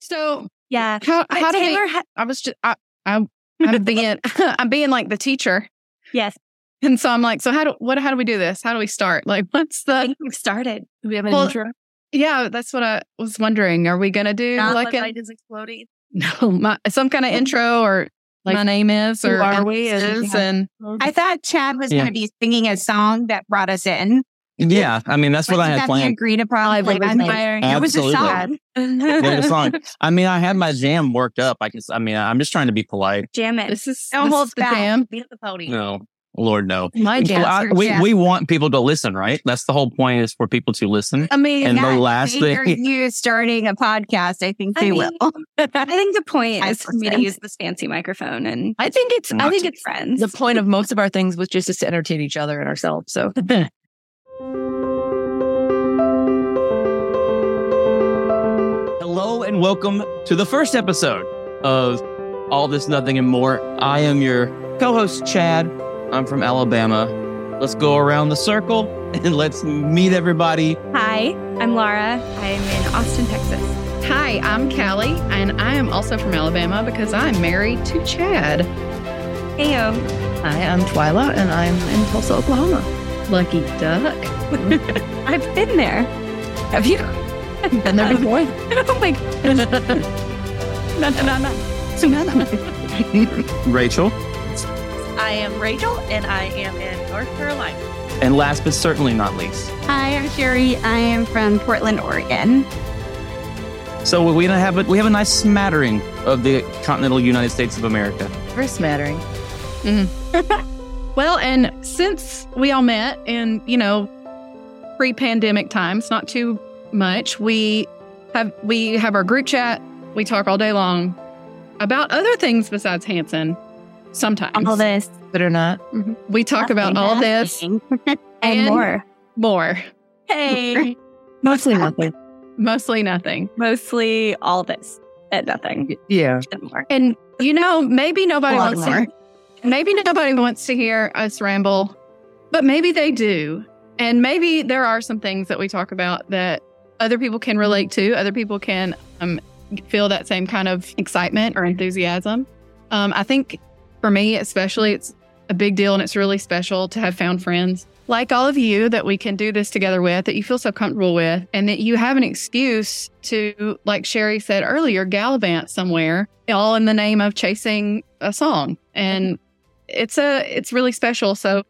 So Yeah. how But how do we? Taylor ha- I was just I, I'm I'm being I'm being like the teacher, yes. and so I'm like, so how do what how do we do this? How do we start? Like, what's I the? think we've started. Do we have an Well, intro? Yeah, that's what I was wondering. Are we gonna do Not like like a, light is exploding. no my, some kind of intro or Like, my name is or are we and- is and I thought Chad was Yeah. going to be singing a song that brought us in. Yeah, I mean that's what I had that the planned. agreed upon. Like, Like, was I'm my- firing. It was a Absolutely. song. There's a song. I mean, I had my jam worked up. I guess. I mean, I'm just trying to be polite. Jam it. this is Don't hold the back. jam. Be at the podium. No, Lord, no. My jam. I- we jam. we want people to listen, right? That's the whole point is for people to listen. I mean, And Yeah, the last if they hear thing, you starting a podcast, I think I they mean, will. I think the point is for me to use this fancy microphone and I think it's I think it's friends. the point of most of our things was just to entertain each other and ourselves. So hello and welcome to the first episode of All This Nothing and More. I am your co-host Chad. I'm from Alabama. Let's go around the circle and let's meet everybody. Hi, I'm Laura. I'm in Austin, Texas. Hi, I'm Callie, and I am also from Alabama because I'm married to Chad. Heyo. hi, I'm Twyla and I'm in Tulsa, Oklahoma. Lucky duck. I've been there. Have you I've been there before? oh my gosh. No, no, no, no. Rachel. I am Rachel and I am in North Carolina. And last but certainly not least. Hi, I'm Sherry. I am from Portland, Oregon. So we have a, we have a nice smattering of the continental United States of America. Very smattering. Mm-hmm. Well, and since we all met in, you know, pre-pandemic times, not too much, we have we have our group chat. We talk all day long about other things besides Hanson. Sometimes All this But or not. Mm-hmm. we talk about all this and, And- more. more, Hey, Mostly nothing. mostly nothing. mostly all this and nothing Yeah. and more. And you know, maybe nobody wants more. to maybe nobody wants to hear us ramble, but maybe they do. And maybe there are some things that we talk about that other people can relate to, other people can um, feel that same kind of excitement or enthusiasm. Um, I think for me, especially, it's a big deal and it's really special to have found friends like all of you that we can do this together with, that you feel so comfortable with, and that you have an excuse to, like Sherry said earlier, gallivant somewhere, all in the name of chasing a song. And it's a it's really special. So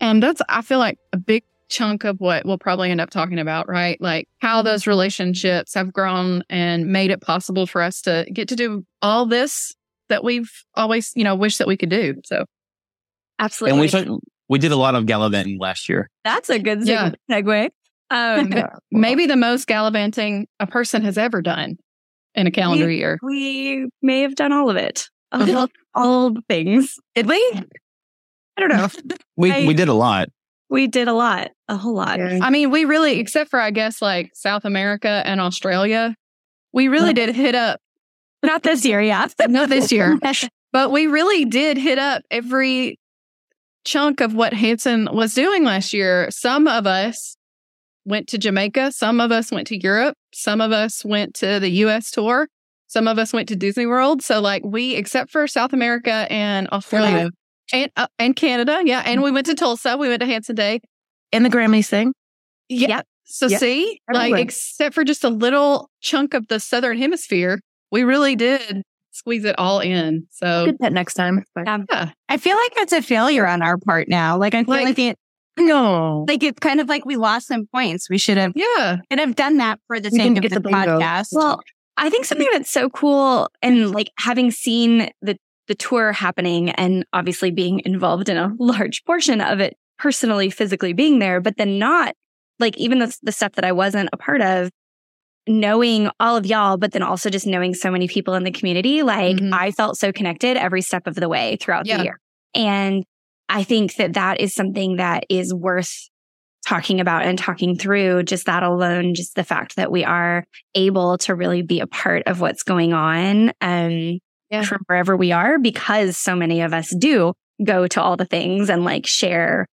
um that's I feel like a big chunk of what we'll probably end up talking about, right? Like how those relationships have grown and made it possible for us to get to do all this that we've always, you know, wished that we could do. So Absolutely. And we took, we did a lot of gallivanting last year. That's a good Yeah. segue. Um, maybe the most gallivanting a person has ever done in a calendar year. we may have done all of it. All, uh-huh. all things. Did we? I don't know. We I- we did a lot. We did a lot, a whole lot. I mean, we really, except for I guess like South America and Australia, we really did hit up Not this year, yeah. not this year, but we really did hit up every chunk of what Hanson was doing last year. Some of us went to Jamaica, some of us went to Europe, some of us went to the US tour, some of us went to Disney World. So like we except for South America and Australia and uh, and Canada, yeah, and we went to Tulsa, we went to Hanson Day. And the Grammys thing. Yeah. Yep. So Yeah. see, like except for just a little chunk of the southern hemisphere, we really did squeeze it all in. So Get that next time. But Yeah. I feel like that's a failure on our part now. Like I feel Like- like, it no. like it's kind of like we lost some points. We should have Yeah. should have done that for the We sake of the, the podcast. Well, I think something that's so cool and like having seen the the tour happening and obviously being involved in a large portion of it personally physically being there but then not like even the, the stuff that I wasn't a part of knowing all of y'all but then also just knowing so many people in the community like Mhm. I felt so connected every step of the way throughout Yeah. the year and I think that that is something that is worth talking about and talking through just that alone just the fact that we are able to really be a part of what's going on um Yeah. from wherever we are because so many of us do go to all the things and like share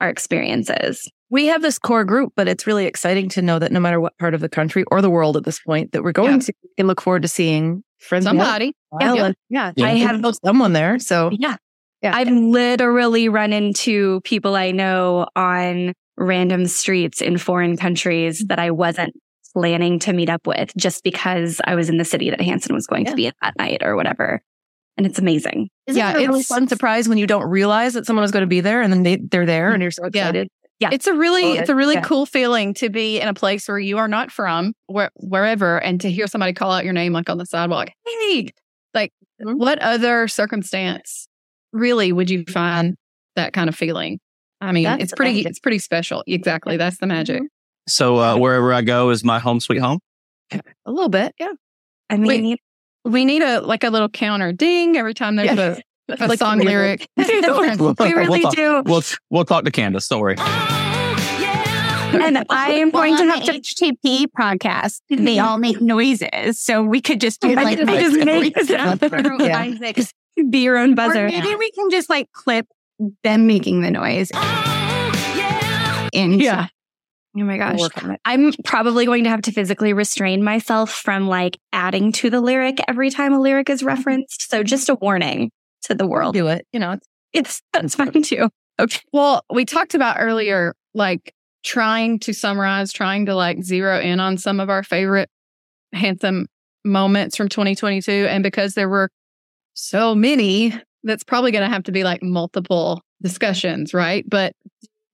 our experiences we have this core group, but it's really exciting to know that no matter what part of the country or the world at this point that we're going Yeah. to, we can look forward to seeing friends. Somebody. for a while. Yeah. Yeah, Yeah. I have someone there. So Yeah. Yeah. I've literally run into people I know on random streets in foreign countries that I wasn't planning to meet up with just because I was in the city that Hanson was going Yeah. to be at that night or whatever. And it's amazing. Isn't Yeah, it a really it's- fun surprise when you don't realize that someone is going to be there and then they, they're there and you're so Yeah. excited. Yeah. It's a really Totally. it's a really Yeah. cool feeling to be in a place where you are not from, where, wherever, and to hear somebody call out your name like on the sidewalk. Hey, like Mhm. what other circumstance really would you find that kind of feeling? I mean, That's it's pretty magic. it's pretty special. Exactly. That's the magic. So uh, wherever I go is my home sweet home. A little bit. Yeah. I mean, Wait. We need a like a little counter ding every time there's Yeah. a, a song lyric. we really talk, do. We'll we'll talk to Candace. Don't worry. And I am Well, going to have the to HTTP podcast. They all make noises, so we could just do I like could just make Yeah. Isaac. be your own Or buzzer. maybe we can just like clip them making the noise. Oh, and Yeah. Oh my gosh. We'll work on it. I'm probably going to have to physically restrain myself from like adding to the lyric every time a lyric is mm-hmm. referenced. So just a warning to the world. Do it. You know, it's, It's that's fine too. Okay. Well, we talked about earlier, like trying to summarize, trying to like zero in on some of our favorite Hanson moments from 2022. And because there were so many, that's probably going to have to be like multiple discussions, right? But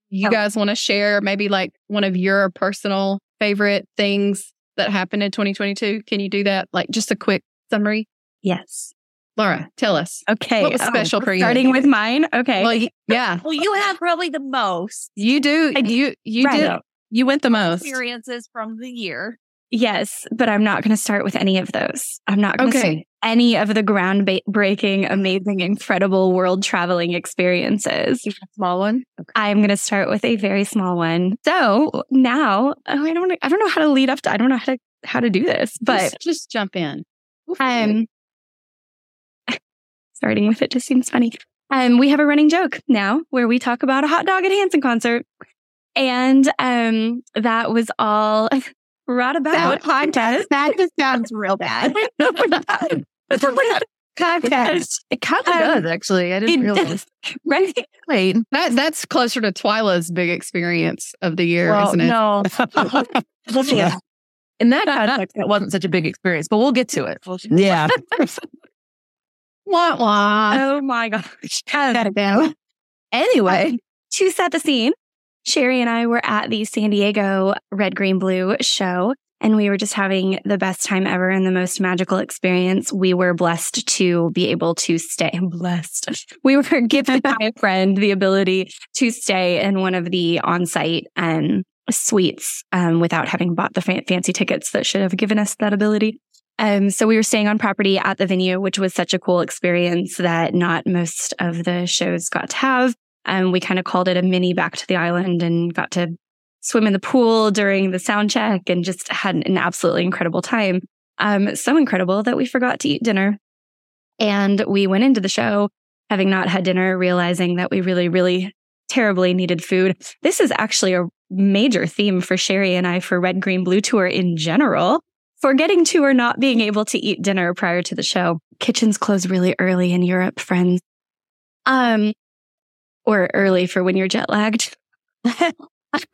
you Oh. guys want to share maybe like one of your personal favorite things that happened in 2022? Can you do that? Like just a quick summary? Yes. Laura, tell us. Okay. What was Oh, special for you? Starting with mine. Okay. Well, yeah, Well, you have probably the most you do. I- You you Right. did. You went the most. experiences from the year. Yes, but I'm not going to start with any of those. I'm not going to Okay. say any of the groundbreaking, amazing, incredible world traveling experiences. small one. I'm going to start with a very small one. So now oh, I don't, I don't know how to lead up to, I don't know how to, how to do this, but just, just jump in. um, starting with it just seems funny. Um, we have a running joke now where we talk about a hot dog at Hanson concert. And um, that was all right about podcast. That just sounds real bad. Podcast. It kind of Um, does, actually. I didn't realize. right? Wait. That that's closer to Twyla's big experience of the year, Well, isn't it? no. yeah. In that context, that wasn't such a big experience, but we'll get to it. Yeah. Wah wah. Oh my gosh. Um, Gotta go. Anyway, to set the scene, Sherry and I were at the San Diego Red, Green, Blue show, and we were just having the best time ever and the most magical experience. We were blessed to be able to stay. Blessed. We were given by a friend the ability to stay in one of the on-site um, suites um, without having bought the fa- fancy tickets that should have given us that ability. Um, so we were staying on property at the venue, which was such a cool experience that not most of the shows got to have. Um, we kind of called it a mini back to the island and got to swim in the pool during the sound check and just had an absolutely incredible time. Um, so incredible that we forgot to eat dinner. And we went into the show having not had dinner, realizing that we really, really terribly needed food. This is actually a major theme for Sherry and I for Red, Green, Blue Tour in general. Forgetting to or not being able to eat dinner prior to the show. Kitchens close really early in Europe, friends. Um, or early for when you're jet lagged.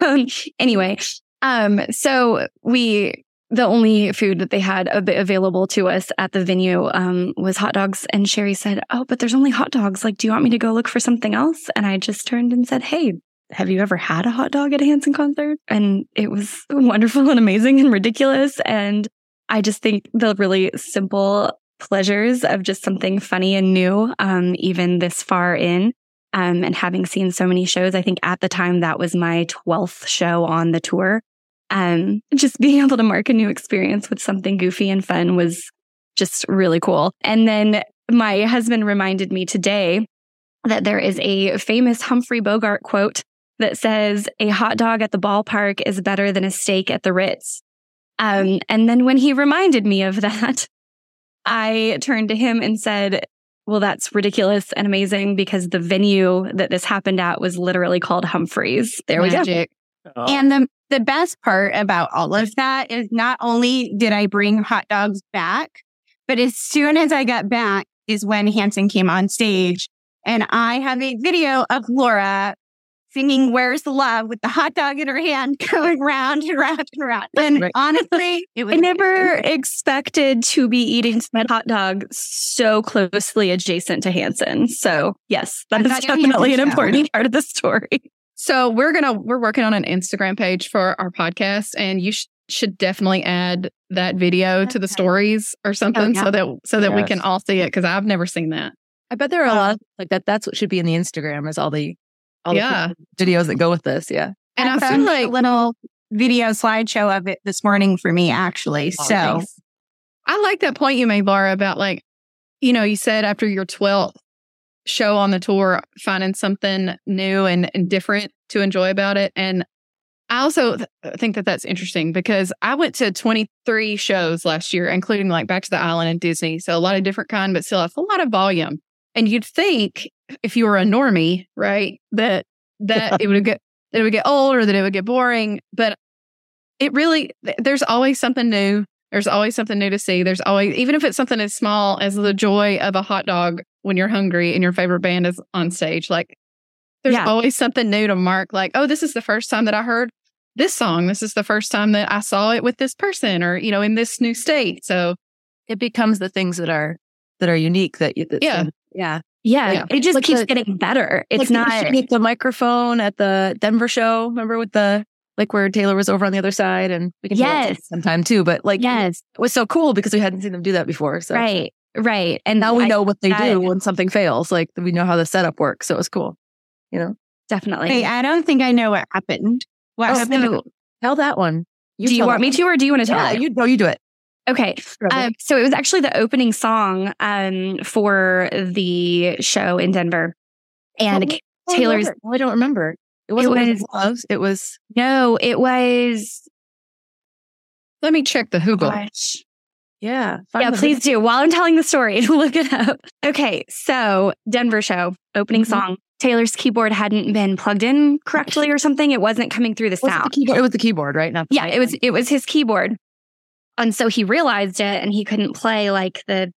um, anyway, um, so we, the only food that they had available to us at the venue, um, was hot dogs. And Sherry said, Oh, but there's only hot dogs. Like, do you want me to go look for something else? And I just turned and said, Hey, have you ever had a hot dog at a Hanson concert? And it was wonderful and amazing and ridiculous. And I just think the really simple pleasures of just something funny and new, um, even this far in. Um, and having seen so many shows, I think at the time that was my 12th show on the tour. Um, just being able to mark a new experience with something goofy and fun was just really cool. And then my husband reminded me today that there is a famous Humphrey Bogart quote that says, a hot dog at the ballpark is better than a steak at the Ritz. Um, and then when he reminded me of that, I turned to him and said, well, that's ridiculous and amazing because the venue that this happened at was literally called Humphreys. There we go. Magic. Uh-huh. And the the best part about all of that is not only did I bring hot dogs back, but as soon as I got back is when Hanson came on stage. And I have a video of Laura singing Where's the Love with the hot dog in her hand going round and round and round. And Right. honestly, it was I never expected to be eating said hot dog so closely adjacent to Hanson. So yes, that I is thought you were definitely an Hanson show. important part of the story. So we're gonna we're working on an Instagram page for our podcast, and you sh- should definitely add that video to the stories or oh, something, yeah. so that so that we can all see it because I've never seen that. I bet there are a um, lot of, like that. That's what should be in the Instagram is all the all Yeah. the videos that go with this. Yeah. And I, feel found like a little video slideshow of it this morning for me, actually. Oh, so nice. I like that point you made, Laura, about like, you know, you said after your 12th show on the tour, finding something new and, and different to enjoy about it. And I also th- think that that's interesting because I went to 23 shows last year, including like Back to the Island and Disney. So a lot of different kind, but still a lot of volume. And you'd think if you were a normie, right, that that it would get that it would get old or that it would get boring. But it really there's always something new. There's always something new to see. There's always even if it's something as small as the joy of a hot dog when you're hungry and your favorite band is on stage. Like there's Yeah. always something new to mark, like, oh, this is the first time that I heard this song. This is the first time that I saw it with this person or, you know, in this new state. So It becomes the things that are that are unique that you. Yeah. Yeah. Yeah, Yeah. it just Like keeps the- getting better. It's like not. the, the microphone at the Denver show. Remember with the like where Taylor was over on the other side, and we can do that Yes. sometime too. But like, yes, it was so cool because we hadn't seen them do that before. So right, right. And now we I- know what they that- do when something fails. Like we know how the setup works. So it was cool. You know, definitely. hey, I don't think I know what happened. What Oh, happened? so, tell that one. do you want that me to, or do you want to tell? Yeah, it? you no, you do it. Okay. Um, so it was actually the opening song um, for the show in Denver. And Oh, Taylor's- I it. Oh, I don't remember. It wasn't was- was, Loves. It was no, it was. let me check the Google. Gosh. yeah. Yeah, please do. While I'm telling the story, look it up. Okay. So Denver show, opening Mhm. song. Taylor's keyboard hadn't been plugged in correctly or something. It wasn't coming through the Was it the sound. It was the keyboard, right? Not Yeah, it was it was his keyboard. And so he realized it and he couldn't play like the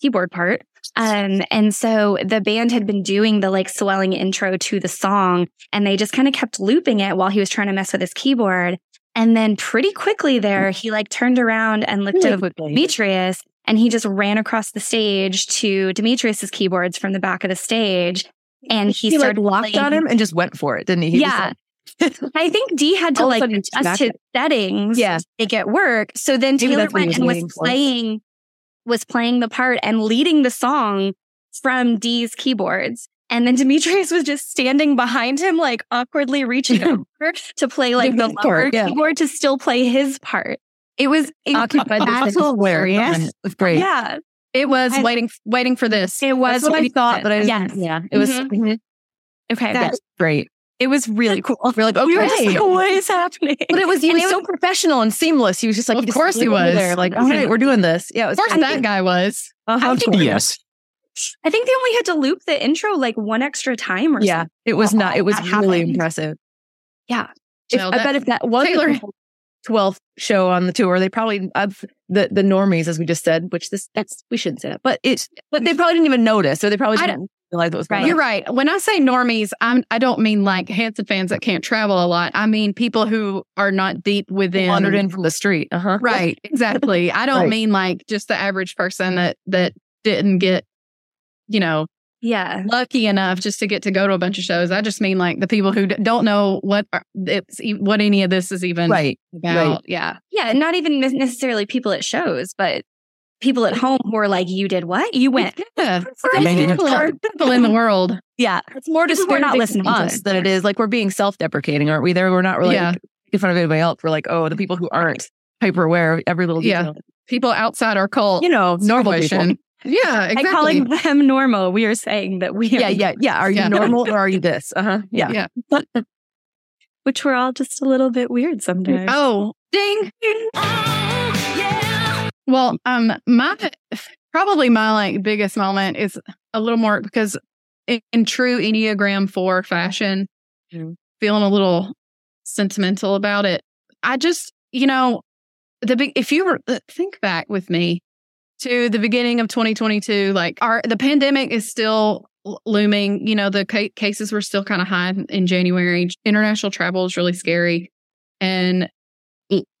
keyboard part. Um and so the band had been doing the like swelling intro to the song and they just kind of kept looping it while he was trying to mess with his keyboard. And then pretty quickly there he like turned around and looked Really at quickly. Demetrius and he just ran across the stage to Demetrius's keyboards from the back of the stage and he, He, like started locked playing- on him and just went for it, didn't he? He yeah. like- I think D had to All like adjust his settings Yeah. to make it work. So then Maybe Taylor that's what he went and was waiting for. playing was playing the part and leading the song from D's keyboards. And then Demetrius was just standing behind him, like awkwardly reaching over to play like the lower yeah. keyboard to still play his part. It was occupied That's hilarious. It's great. yeah, It was I- waiting waiting for this. it was. That's what I we- thought, but I yes, yeah, it was Mhm. mhm. okay. That's great. It was really cool. We're like, We were just like, what is happening? But it was he And was it so professional and seamless. He was just like, Of just course he was. There, like, all right, we're doing this. Yeah, it was Of course, great. that guy was. Uh-huh. I think- Yes. I think they only had to loop the intro like one extra time or something. Yeah, it was not. It was really happened. impressive. Yeah. If, Well, I bet if that was Taylor- the twelfth show on the tour, they probably of the the normies, as we just said, which this that's we shouldn't say that, but it but they probably didn't even notice, or they probably I didn't realize what was going Right. on. You're right. When I say normies, I'm I don't mean like Hanson fans that can't travel a lot. I mean people who are not deep within Wandered in from the street. Uh huh. Right, exactly. I don't Right. mean like just the average person that that didn't get, you know, Yeah. lucky enough just to get to go to a bunch of shows. I just mean like the people who d- don't know what are- it's e- what any of this is even Right. about. Yeah, Yeah. Not even necessarily people at shows, but people at home who are like, you did what? You went. yeah. For Maybe. People, are- people in the world. Yeah. It's more People we're not disparaging listening to to us it. than it is like we're being self deprecating, aren't we? There, we're not really Yeah. making fun of anybody else. We're like, oh, the people who aren't hyper aware of every little Yeah. detail. People outside our cult. You know, normal people. Yeah, exactly. By calling them normal, we are saying that we are, Yeah, yeah, yeah. Are you Yeah. normal or are you this? Uh huh. Yeah. Yeah. which we're all just a little bit weird sometimes. Oh, ding. Well, um, my probably my like biggest moment is a little more because in, in true Enneagram Four fashion, Mhm. feeling a little sentimental about it. I just, you know, the big, if you were, uh, think back with me to the beginning of 2022, like our, the pandemic is still looming. You know, the ca- cases were still kind of high in January. International travel is really scary. And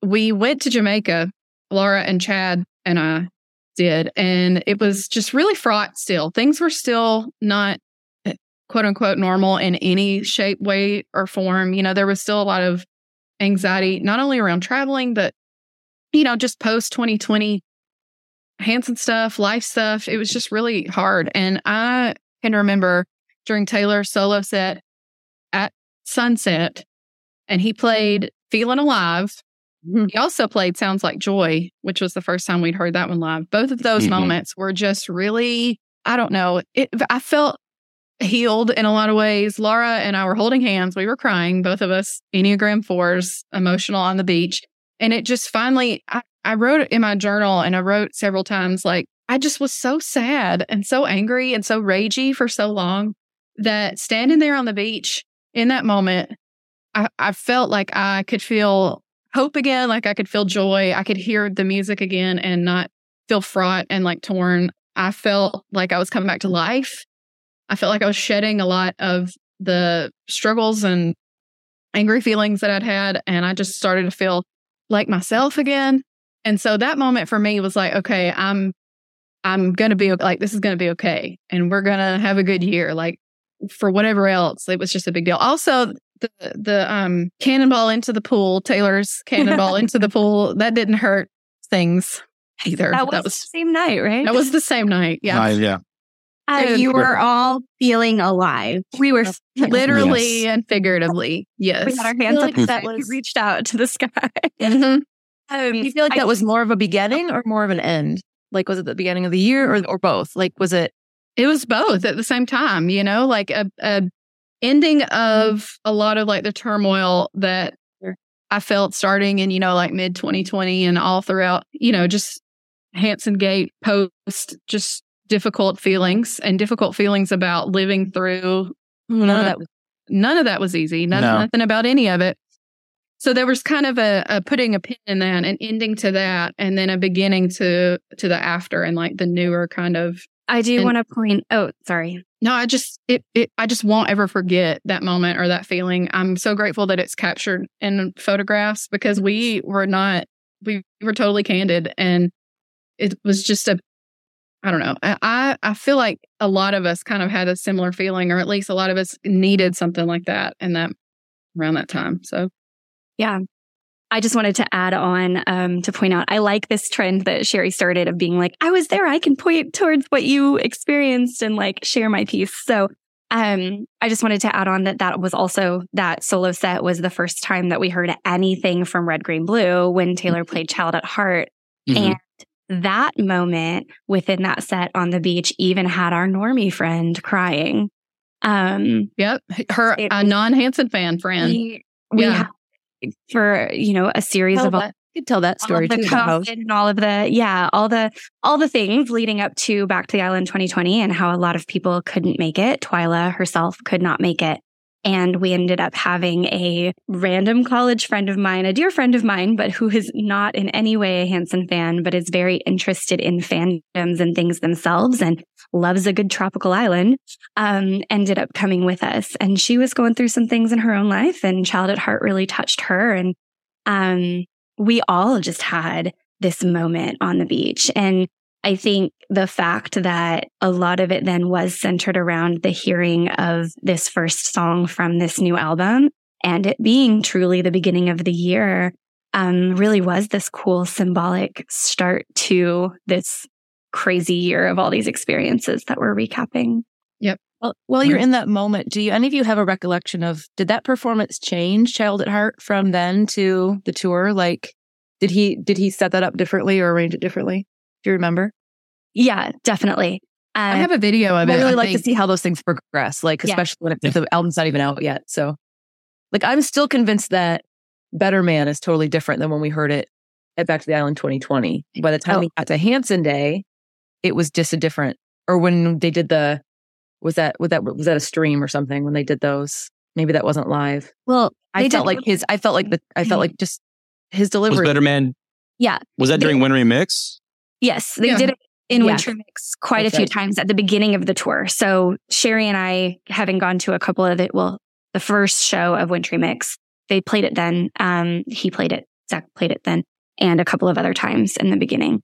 we went to Jamaica, Laura and Chad and I did. And it was just really fraught still. Things were still not eh, quote unquote normal in any shape, way, or form. You know, there was still a lot of anxiety, not only around traveling, but, you know, just post 2020 Hanson stuff, life stuff. It was just really hard. And I can remember during Taylor's solo set at sunset, and he played Feeling Alive. Mhm. He also played Sounds Like Joy, which was the first time we'd heard that one live. Both of those Mhm. moments were just really, I don't know, it, I felt healed in a lot of ways. Laura and I were holding hands. We were crying, both of us, Enneagram fours, emotional on the beach. And it just finally, I, I wrote in my journal and I wrote several times, like, I just was so sad and so angry and so ragey for so long that standing there on the beach in that moment, I, I felt like I could feel hope again, like I could feel joy. I could hear the music again and not feel fraught and like torn. I felt like I was coming back to life. I felt like I was shedding a lot of the struggles and angry feelings that I'd had. And I just started to feel like myself again. And so that moment for me was like, okay, I'm, I'm going to be like, this is going to be okay. And we're going to have a good year. Like for whatever else, it was just a big deal. Also, the, the, um, cannonball into the pool, Taylor's cannonball into the pool, that didn't hurt things either. That was, the same night, right? that was the same night. Yeah. Uh, yeah. So Um, you were all feeling alive. we were Literally Yes. and figuratively. Yes. we had our hands like up. that we was- reached out to the sky. Mhm. Um, Do you feel like I- that was more of a beginning or more of an end? Like, was it the beginning of the year or, or both? Like, was it? It was both at the same time, you know, like a, a ending mm-hmm. of a lot of like the turmoil that I felt starting in, you know, like mid 2020 and all throughout, you know, just Hanson Gate post, just difficult feelings and difficult feelings about living through None of that was. none of that was easy. None, No. Nothing about any of it. So there was kind of a, a putting a pin in that, an ending to that, and then a beginning to to the after and like the newer kind of. I do want to point. Oh, sorry. No, I just it, it I just won't ever forget that moment or that feeling. I'm so grateful that it's captured in photographs because we were not we were totally candid and it was just a I don't know. I, I feel like a lot of us kind of had a similar feeling, or at least a lot of us needed something like that in that around that time. So Yeah. I just wanted to add on um, to point out, I like this trend that Sherry started of being like, I was there. I can point towards what you experienced and like share my piece. So um, I just wanted to add on that that was also that solo set was the first time that we heard anything from Red, Green, Blue when Taylor played Child at Heart. Mhm. And that moment within that set on the beach even had our normie friend crying. Um, yep, her It a non Hanson fan friend. we, we Yeah. had for, you know, a series Tell of all that, you could tell that story of the COVID and all of the yeah all the all the things leading up to back to the island 2020 and how a lot of people couldn't make it. Twyla herself could not make it. And we ended up having a random college friend of mine a dear friend of mine but who is not in any way a hanson fan but is very interested in fandoms and things themselves. And loves a good tropical island um, ended up coming with us and she was going through some things in her own life and child at heart really touched her and um, we all just had this moment on the beach. And I think the fact that a lot of it then was centered around the hearing of this first song from this new album and it being truly the beginning of the year um, really was this cool symbolic start to this crazy year of all these experiences that we're recapping. Yep. Well, while you're in that moment, do you any of you have a recollection of did that performance change Child at Heart from then to the tour? Like, did he did he set that up differently or arrange it differently? Do you remember? Yeah, definitely. I Um, have a video of it. I really I like to see how those things progress, like Yeah. especially when it, the album's not even out yet. So, like, I'm still convinced that Better Man is totally different than when we heard it at Back to the Island 2020. By the time Oh. we got to Hanson Day, it was just a different. Or when they did the, was that was that was that a stream or something when they did those? maybe that wasn't live. Well, I felt like his. I felt like the. I felt like just his delivery. Was delivery. Better Man? Yeah. Was that They- during Wintry Mix? Yes, they Yeah. did it in Yeah. Wintry Mix quite That's a few right. times at the beginning of the tour. So Sherry and I, having gone to a couple of it, well, the first show of Wintry Mix, they played it then. Um, he played it, Zach played it then, and a couple of other times in the beginning.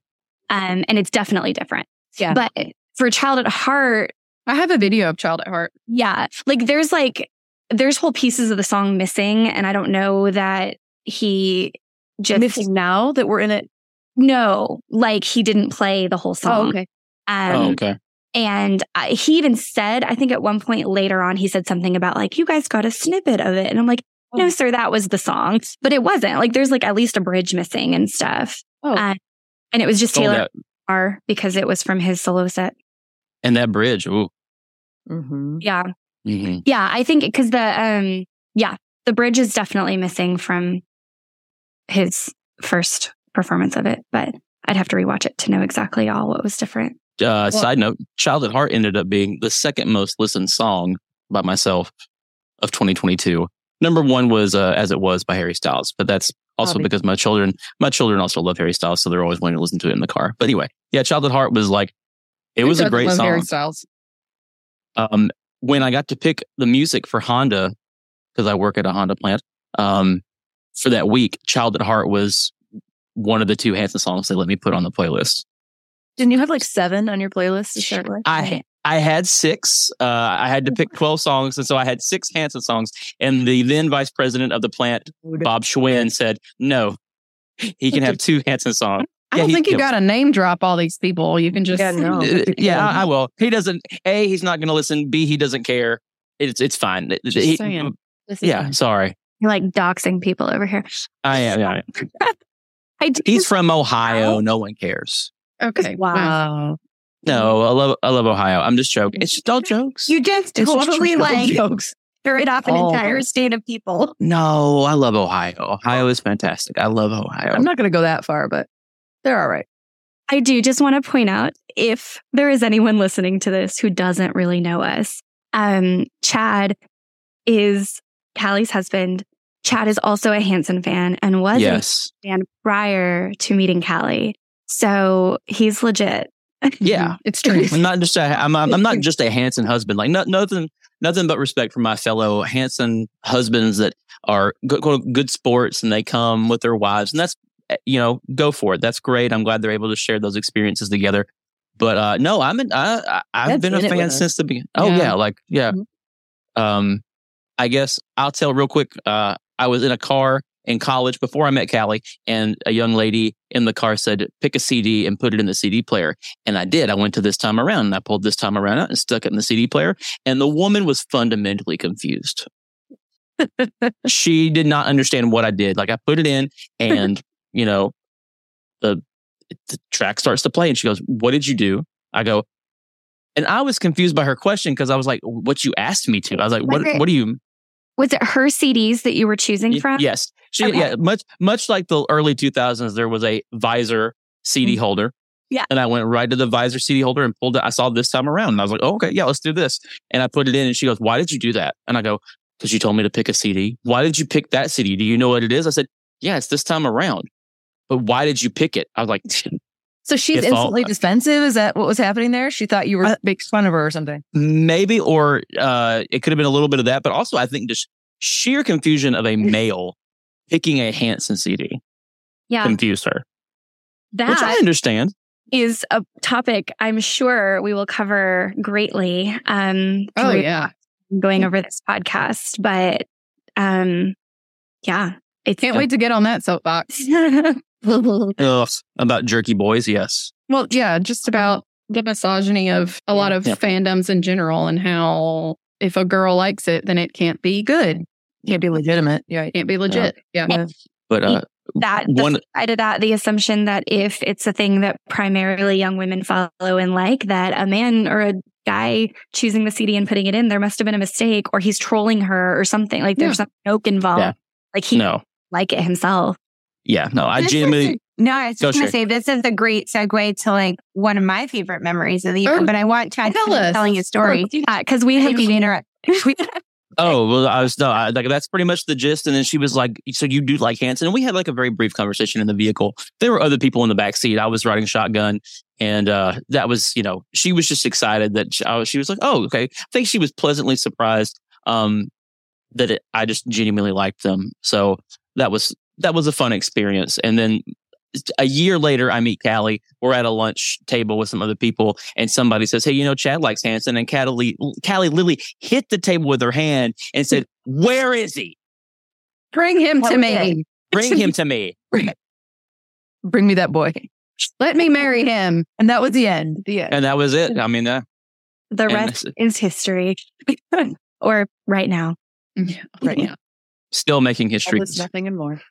Um, and it's definitely different. Yeah. But for Child at Heart, I have a video of Child at Heart. yeah, like there's like there's whole pieces of the song missing, and I don't know that he just missing now that we're in it. no, like he didn't play the whole song. Oh, okay. Um, oh, okay. And I, he even said, I think at one point later on, he said something about like, you guys got a snippet of it. And I'm like, no, sir, that was the song. But it wasn't. Like, there's like at least a bridge missing and stuff. Oh. Uh, and it was just Oh, Taylor that, R because it was from his solo set. and that bridge. Ooh. Mm-hmm. Yeah. hmm Yeah. I think because the, um, yeah, the bridge is definitely missing from his first performance of it. But I'd have to rewatch it to know exactly all what was different. Uh, side note: "Child at Heart" ended up being the second most listened song by myself of 2022. Number one was uh, "As It Was" by Harry Styles, but that's also Bobby. because my children, my children also love Harry Styles, so they're always wanting to listen to it in the car. But anyway, yeah, "Child at Heart" was like it was a great Love Harry song. Styles. Um, when I got to pick the music for Honda, because I work at a Honda plant, um, for that week, "Child at Heart" was one of the two Hanson songs they let me put on the playlist. Didn't you have like seven on your playlist to start with? I I had six. Uh, I had to pick twelve songs, and so I had six Hanson songs. And the then vice president of the plant, Bob Schwinn, said no, he can have two Hanson songs. I don't he- think you yeah. got to name drop all these people. You can just Yeah, no. Uh, yeah, I, I will. He doesn't. A, he's not going to listen. B, he doesn't care. It's it's fine. Just He- saying. This is yeah, sorry. You're like doxing people over here. I am. Yeah, I do he's from Ohio. No one cares. Okay. Wow. Wow. No, I love I love Ohio. I'm just joking. It's just all jokes. You just It's just totally true. like jokes. threw off an Oh. entire state of people. No, I love Ohio. Ohio is fantastic. I love Ohio. I'm not going to go that far, but they're all right. I do just want to point out if there is anyone listening to this who doesn't really know us, um, Chad is Callie's husband. Chad is also a Hanson fan and was yes. a fan prior to meeting Callie. So he's legit. Yeah. It's true. I'm not just a, I'm, I'm not just a Hanson husband. Like no, nothing, nothing but respect for my fellow Hanson husbands that are good, good sports and they come with their wives, and that's eh, you know go for it. That's great. I'm glad they're able to share those experiences together. But uh, no, I'm in, I, I, I've That's been a in it with fan since the beginning. Oh Yeah. yeah, like yeah. Mhm. Um, I guess I'll tell real quick. Uh, I was in a car in college before I met Callie, and a young lady in the car said, "Pick a CD and put it in the CD player." And I did. I went to this time around and I pulled this time around out and stuck it in the CD player. And the woman was fundamentally confused. she did not understand what I did. Like I put it in and, you know, the, the track starts to play and she goes, What did you do? I go, and I was confused by her question because I was like, What you asked me to? I was like, What, what do you, Was it her CDs that you were choosing from? Yes. She, Okay. yeah, much much like the early 2000s, there was a visor CD holder. Mm-hmm. Yeah. And I went right to the visor CD holder and pulled it. I saw this time around. And I was like, oh, okay, yeah, let's do this. And I put it in and she goes, why did you do that? And I go, because you told me to pick a CD. Why did you pick that CD? Do you know what it is? I said, yeah, it's this time around. But why did you pick it? I was like, So she's If all- instantly defensive. Is that what was happening there? She thought you were Uh, making fun of her or something. maybe, or uh, it could have been a little bit of that. But also, I think just sheer confusion of a male picking a Hanson CD Yeah. confused her, which I understand. is a topic I'm sure we will cover greatly. Um, Oh yeah. going over this podcast, but um, yeah, it's Can't wait to get on that soapbox. Ugh, about jerky boys, yes. Well, yeah, just about the misogyny of a lot of Yeah. fandoms in general and how if a girl likes it, then it can't be good. Can't be legitimate. Yeah. It can't be legit. Yeah. But uh, that One- side of that, the assumption that if it's a thing that primarily young women follow and like, that a man or a guy choosing the CD and putting it in, there must have been a mistake, or he's trolling her or something. Like there's some joke involved. Yeah. Like he no, like it himself. Yeah, no. I genuinely, no, I was just going to say this is a great segue to like one of my favorite memories of the year. Oh, but I want Chad to tell finish telling his story. Because we I have didn't mean to interrupt. we, Oh well, I was no, I, like that's pretty much the gist. And then she was like, "So you do like Hanson?" And we had like a very brief conversation in the vehicle. There were other people in the back seat. I was riding shotgun, and uh, that was, you know, she was just excited that she, I was, she was like, "Oh, okay." I think she was pleasantly surprised um, that it, I just genuinely liked them. So that was that was a fun experience. And then a year later, I meet Callie. We're at a lunch table with some other people, and somebody says, "Hey, you know, Chad likes Hanson." And Callie, Callie literally hit the table with her hand and said, "Where is he? Bring him to What was me. Bring him to me." Bring me that boy. Let me marry him. And that was the end. The end. And that was it. I mean, uh, The rest is history. or right now. Right now. still making history. this, nothing and more.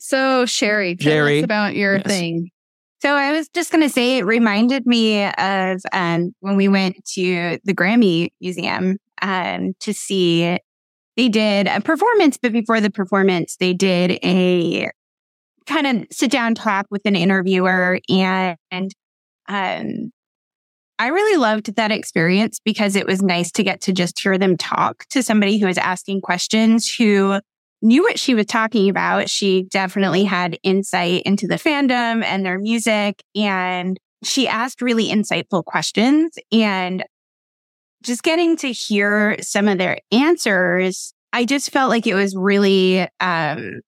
So, Sherry, us about your Yes. thing. So I was just going to say it reminded me of um, when we went to the Grammy Museum um, to see, they did a performance, but before the performance, they did a kind of sit down talk with an interviewer. And, and um, I really loved that experience because it was nice to get to just hear them talk to somebody who was asking questions who knew what she was talking about. She definitely had insight into the fandom and their music. And she asked really insightful questions and just getting to hear some of their answers. I just felt like it was really, um,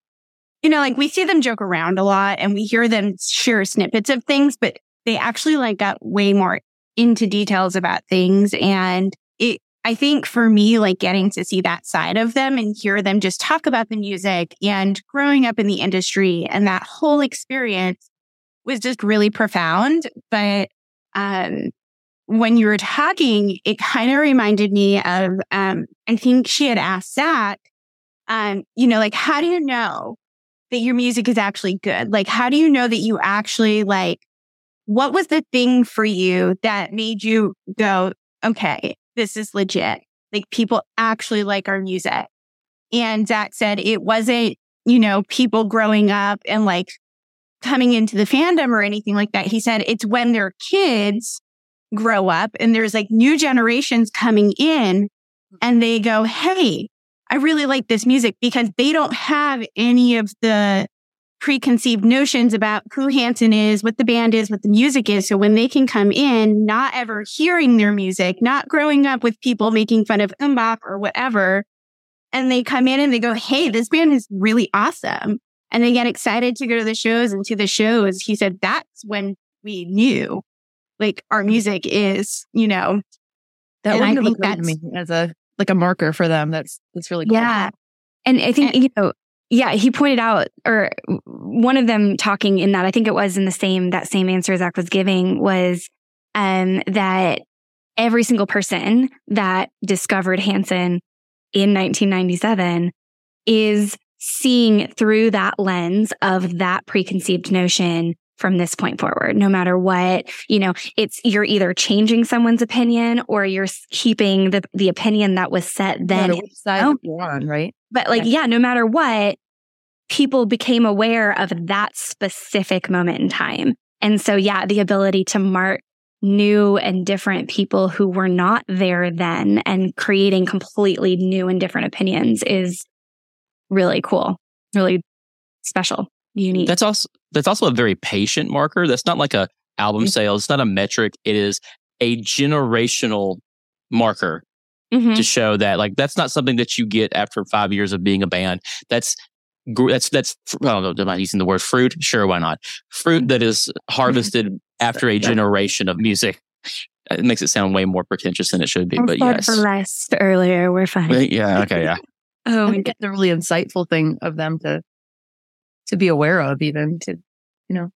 you know, like we see them joke around a lot and we hear them share snippets of things, but they actually like got way more into details about things. And it, I think for me, like getting to see that side of them and hear them just talk about the music and growing up in the industry and that whole experience was just really profound. But, um, when you were talking, it kind of reminded me of, um, I think she had asked Zach, um, you know, like, how do you know that your music is actually good? Like, how do you know that you actually like, what was the thing for you that made you go, okay, this is legit. Like people actually like our music. And Zach said it wasn't, you know, people growing up and like coming into the fandom or anything like that. He said it's when their kids grow up and there's like new generations coming in and they go, Hey, I really like this music because they don't have any of the preconceived notions about who Hanson is, what the band is, what the music is. So when they can come in, not ever hearing their music, not growing up with people making fun of MMMBop or whatever, and they come in and they go, Hey, this band is really awesome. And they get excited to go to the shows and to the shows. He said that's when we knew like our music is, you know, That And I wouldn't think occurred to me that's- as a like a marker for them. That's that's really cool. Yeah. And I think, you know, yeah, he pointed out, or one of them talking in that, I think it was in the same, that same answer Zach was giving was, um, that every single person that discovered Hanson in 1997 is seeing through that lens of that preconceived notion from this point forward. No matter what, you know, it's, you're either changing someone's opinion or you're keeping the, the opinion that was set No then matter which side know. you're on, right? But like, yeah, no matter what, people became aware of that specific moment in time. And so, yeah, the ability to mark new and different people who were not there then and creating completely new and different opinions is really cool, really special, unique. That's also that's also a very patient marker. That's not like a album Mm-hmm. sales. It's not a metric. It is a generational marker Mhm. to show that like that's not something that you get after five years of being a band. That's that's that's I don't know. Am I using the word fruit? Sure, why not? Fruit that is harvested after a generation of music. It makes it sound way more pretentious than it should be, I but yes. for less earlier. We're fine. Yeah. Okay. Yeah. Oh, I get think God. it's a really insightful thing of them to to be aware of, even to you know.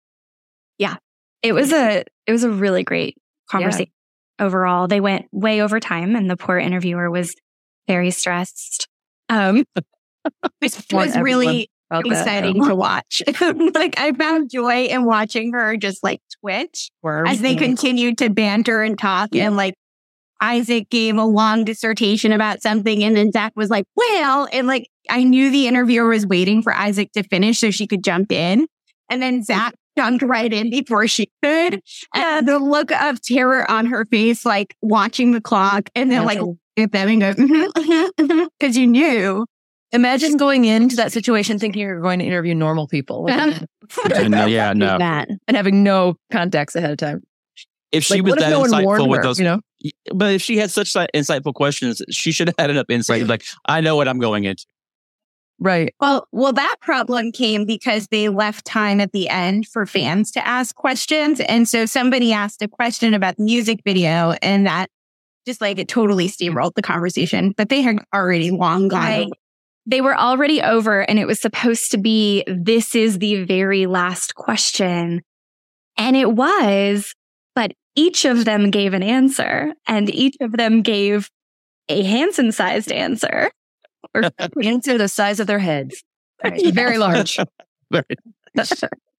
Yeah, it was a it was a really great conversation overall. They went way over time, and the poor interviewer was very stressed. Um, It was really exciting to watch. like I found joy in watching her just like twitch Worms. as they continued to banter and talk. And like Isaac gave a long dissertation about something, and then Zach was like, "Well," and like I knew the interviewer was waiting for Isaac to finish so she could jump in. And then Zach jumped right in before she could. And the look of terror on her face, like watching the clock and then like Okay. look at them and go, because you knew. Imagine going into that situation thinking you're going to interview normal people like, no, yeah, no. That. and having no contacts ahead of time. If she Like, was what if that no warned insightful with her, those, you know? but if she had such insightful questions, she should have had enough insight. Like, I know what I'm going into. Right. Well, well, that problem came because they left time at the end for fans to ask questions. And so somebody asked a question about the music video and that just like it totally steamrolled the conversation, but they had already long gone. Right. They were already over, and it was supposed to be this is the very last question. And it was, but each of them gave an answer, and each of them gave a Hanson sized answer. Or answer the size of their heads. Very large. Very-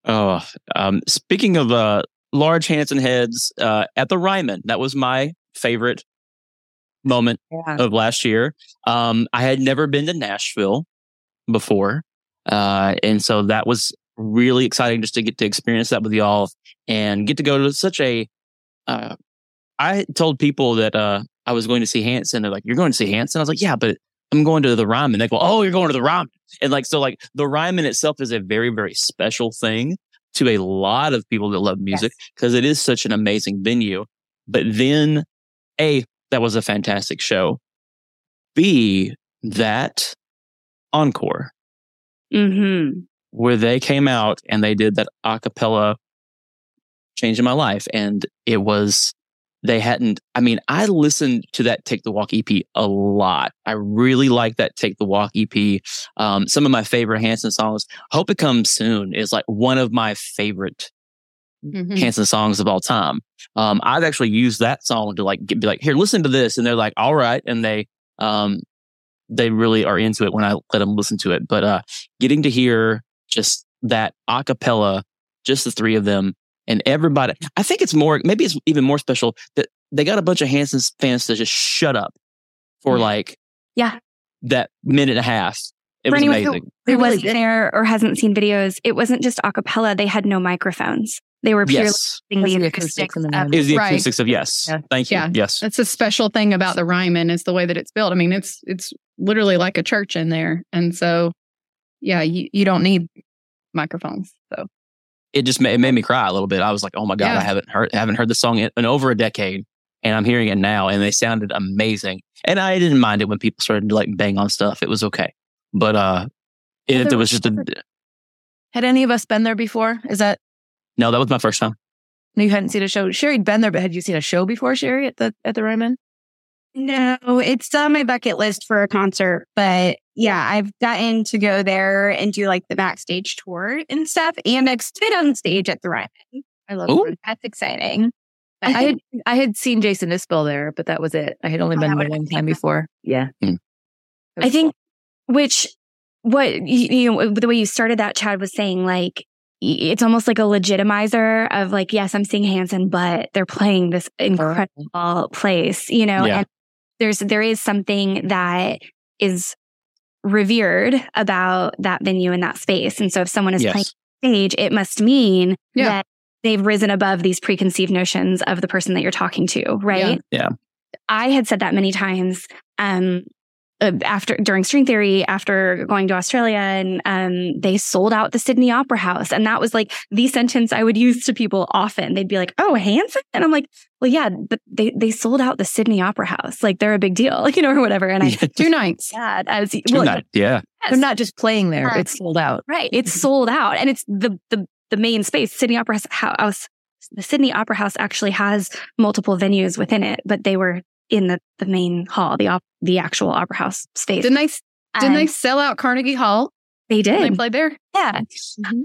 Oh, um, speaking of uh, large Hanson heads uh, at the Ryman, that was my favorite moment Yeah. of last year. Um, I had never been to Nashville before, uh, and so that was really exciting just to get to experience that with y'all and get to go to such a. Uh, I told people that uh, I was going to see Hanson. They're like, "You're going to see Hanson?" I was like, "Yeah, but I'm going to the Ryman." And they go, "Oh, you're going to the Ryman," and like so, like the Ryman itself is a very, very special thing to a lot of people that love music because it is such an amazing venue. But then, a that was a fantastic show. B that encore Mm-hmm. where they came out and they did that a cappella Change in My Life. And it was, they hadn't, I mean, I listened to that Take the Walk EP a lot. I really like that Take the Walk EP. Um, some of my favorite Hanson songs, Hope It Comes Soon is like one of my favorite Mhm. Hanson songs of all time. Um, I've actually used that song to like get, be like, here, listen to this, and they're like, all right, and they um they really are into it when I let them listen to it. But uh, getting to hear just that a cappella, just the three of them, and everybody, I think it's more, maybe it's even more special that they got a bunch of Hanson fans to just shut up for Yeah. like Yeah. that minute and a half. It For was anyone who- amazing. Who They really wasn't did. there or hasn't seen videos, it wasn't just a cappella. They had no microphones. They were purely Yes, the the acoustics acoustics in the of room. it the Right. acoustics of yes. Yeah. Thank you. Yeah. Yes. That's a special thing about the Ryman is the way that it's built. I mean, it's it's literally like a church in there, and so yeah, you, you don't need microphones. So it just made, it made me cry a little bit. I was like, oh my god, Yeah. I haven't heard haven't heard the song in, in over a decade, and I'm hearing it now, and they sounded amazing. And I didn't mind it when people started to like bang on stuff. It was okay, but uh, it, there was just a Had any of us been there before? Is that no. That was my first time. no, you hadn't seen a show? Sherry'd been there, but had you seen a show before, Sherry, at the at the Ryman? No, it's on my bucket list for a concert, but yeah, I've gotten to go there and do like the backstage tour and stuff, and I've stood on stage at the Ryman. I love Ooh. it. That's exciting. I had I had seen Jason Isbell there, but that was it. I had only Oh, been there one time fun. before. Yeah. Hmm. It I was think, which what you, you know, the way you started that, Chad was saying like it's almost like a legitimizer of like, yes, I'm seeing Hanson, but they're playing this incredible place, you know, Yeah. and there's there is something that is revered about that venue and that space, and so if someone is playing stage, it must mean Yeah. that they've risen above these preconceived notions of the person that you're talking to, right? Yeah. I had said that many times um, after during string theory, after going to Australia, and um, they sold out the Sydney Opera House, and that was like the sentence I would use to people often. They'd be like, "Oh, Hanson," and I'm like, "Well, yeah, but they they sold out the Sydney Opera House, like they're a big deal, you know, or whatever." And I two nights. yeah as Two well, night- yeah. yes. They're not just playing there; Uh, it's sold out. Right. It's sold out and it's the the the main space. Sydney Opera House the Sydney Opera House actually has multiple venues within it, but they were in the, the main hall, the op- the actual opera house space. Didn't they? Didn't they sell out Carnegie Hall? they did. They played there. Yeah.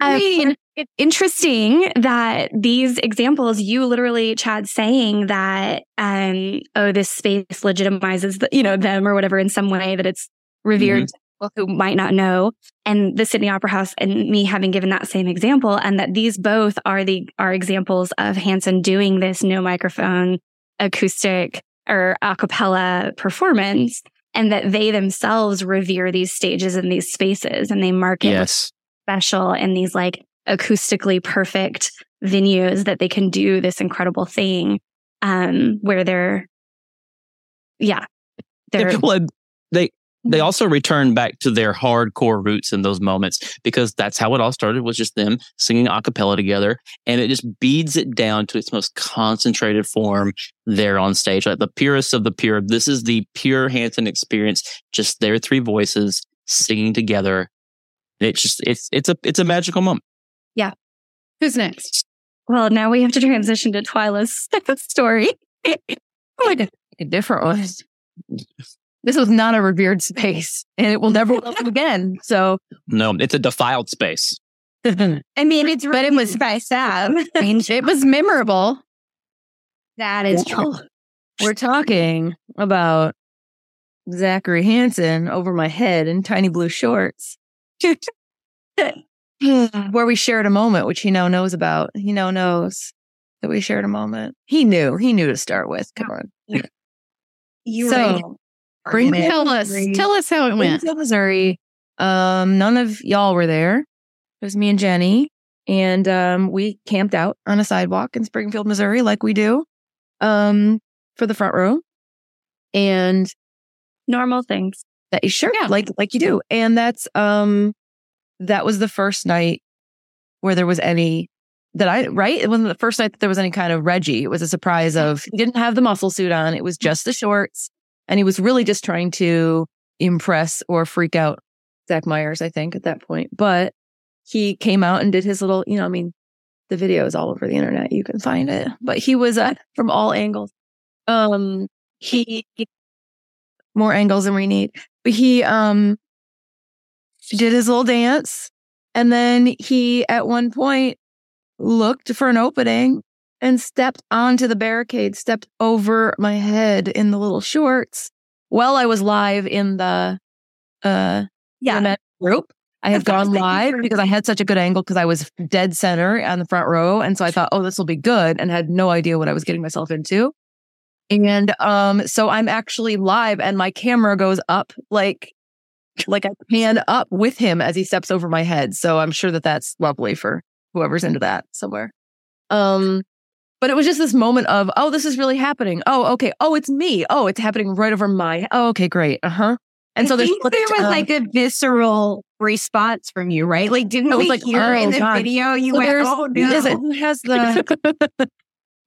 I mean, it's interesting that these examples, you literally, Chad, saying that, um, oh, this space legitimizes, the, you know, them or whatever in some way that it's revered to people who might not know, and the Sydney Opera House, and me having given that same example, and that these both are the are examples of Hanson doing this no microphone acoustic or a cappella performance. And that they themselves revere these stages and these spaces and they market Yes. special and these like acoustically perfect venues that they can do this incredible thing um, where they're, yeah, they're they they also return back to their hardcore roots in those moments because that's how it all started was just them singing a cappella together and it just beads it down to its most concentrated form there on stage like the purest of the pure this is the pure Hanson experience just their three voices singing together it's just it's it's a it's a magical moment Yeah. Who's next? well, now we have to transition to Twyla's story. oh like a different one. This was not a revered space, and it will never welcome again. So, no it's a defiled space I mean, it's but it was by Sam. I mean, It was memorable. that is true. we're talking about Zachary Hanson over my head in tiny blue shorts, where we shared a moment, which he now knows about. He now knows that we shared a moment. He knew. He knew to start with. Come on. You so, bring Tell us. Tell us how it went. Springfield, Missouri. Um, none of y'all were there. It was me and Jenny, and um, we camped out on a sidewalk in Springfield, Missouri, like we do, um, for the front row, and Normal things. that sure, Yeah. like like you do, and that's um, that was the first night where there was any that I right. It wasn't the first night that there was any kind of Reggie. It was a surprise of he didn't have the muscle suit on. It was just the shorts, and he was really just trying to impress or freak out Zach Myers. I think at that point, but he came out and did his little. You know, I mean, the video is all over the internet. You can find it, but he was uh, from all angles. Um, he more angles than we need, but he um did his little dance, and then he at one point looked for an opening and stepped onto the barricade, stepped over my head in the little shorts while I was live in the uh Yeah. Group. I had gone live because I had such a good angle because I was dead center on the front row. And so I thought, oh, this will be good and had no idea what I was getting myself into. And um, so I'm actually live and my camera goes up like like I pan up with him as he steps over my head. So I'm sure that that's lovely for whoever's into that somewhere. Um, but it was just this moment of, oh, this is really happening. Oh, okay. Oh, it's me. Oh, it's happening right over my. Oh, okay, great. Uh huh. And I so think there was um, like a visceral response from you, right? Like, didn't we like, hear oh, in the God. video? You So went, "Oh no!" who has the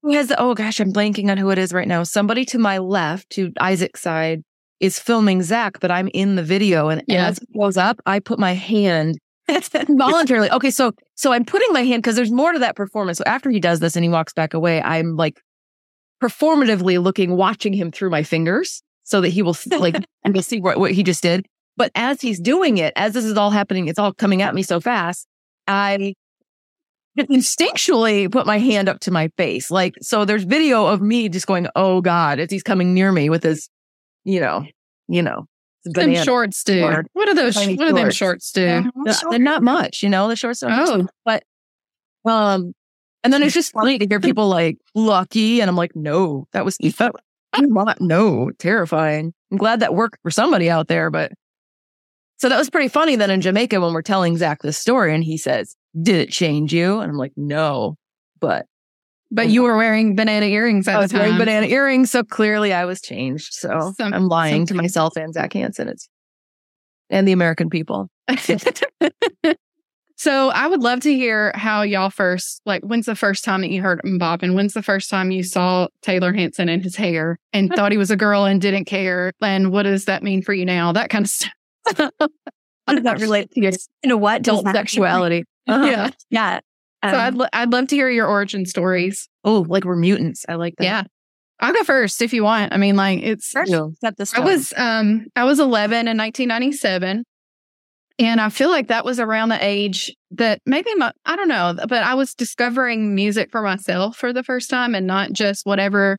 who has the oh gosh, I'm blanking on who it is right now. Somebody to my left, to Isaac's side, is filming Zach, but I'm in the video, and Yeah. as it goes up, I put my hand voluntarily. Okay, so so I'm putting my hand because there's more to that performance. So after he does this and he walks back away, I'm like performatively looking, watching him through my fingers so that he will like and we'll see what, what he just did. But as he's doing it, as this is all happening, it's all coming at me so fast. I instinctually put my hand up to my face. Like, so there's video of me just going, Oh God, as he's coming near me with his, you know, you know, Them shorts do. Or What are those? tiny What do them shorts. shorts do? Uh, They're not much, you know, the shorts don't Oh, but um and then it's just funny to hear people like lucky and I'm like, no, that was that, I'm not no, terrifying. I'm glad that worked for somebody out there, but so that was pretty funny then in Jamaica when we're telling Zach this story and he says, Did it change you? And I'm like, No, but but you were wearing banana earrings at I was the wearing banana earrings, so clearly I was changed. So Some- I'm lying to myself and Zach Hanson. It's and the American people. so I would love to hear how y'all first, like, when's the first time that you heard MMMBop, and when's the first time you saw Taylor Hanson in his hair and thought he was a girl and didn't care, and what does that mean for you now? That kind of stuff. How does that relate to your in a what Adult sexuality. Yeah. Yeah. So I'd Um, lo- I'd love to hear your origin stories. Oh, like we're mutants. I like that. Yeah, I'll go first if you want. I mean, like it's You set the I was um I was 11 in 1997 and I feel like that was around the age that maybe my I don't know but I was discovering music for myself for the first time and not just whatever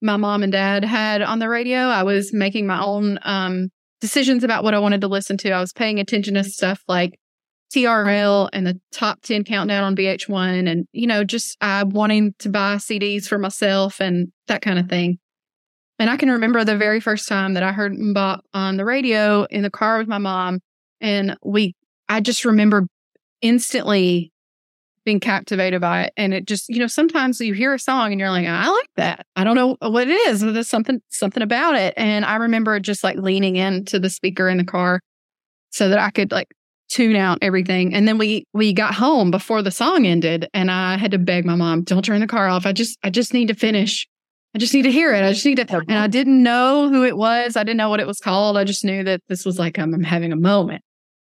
my mom and dad had on the radio I was making my own um decisions about what I wanted to listen to I was paying attention to stuff like TRL and the top 10 countdown on VH1 and you know just uh, wanting to buy CDs for myself and that kind of thing and I can remember the very first time that I heard MMMBop on the radio in the car with my mom. And we, I just remember instantly being captivated by it. And it just, you know, sometimes you hear a song and you're like, I like that. I don't know what it is. There's something, something about it. And I remember just like leaning into the speaker in the car so that I could like tune out everything. And then we we got home before the song ended and I had to beg my mom, don't turn the car off. I just I just need to finish. I just need to hear it. I just need to and I didn't know who it was. I didn't know what it was called. I just knew that this was like I'm, I'm having a moment.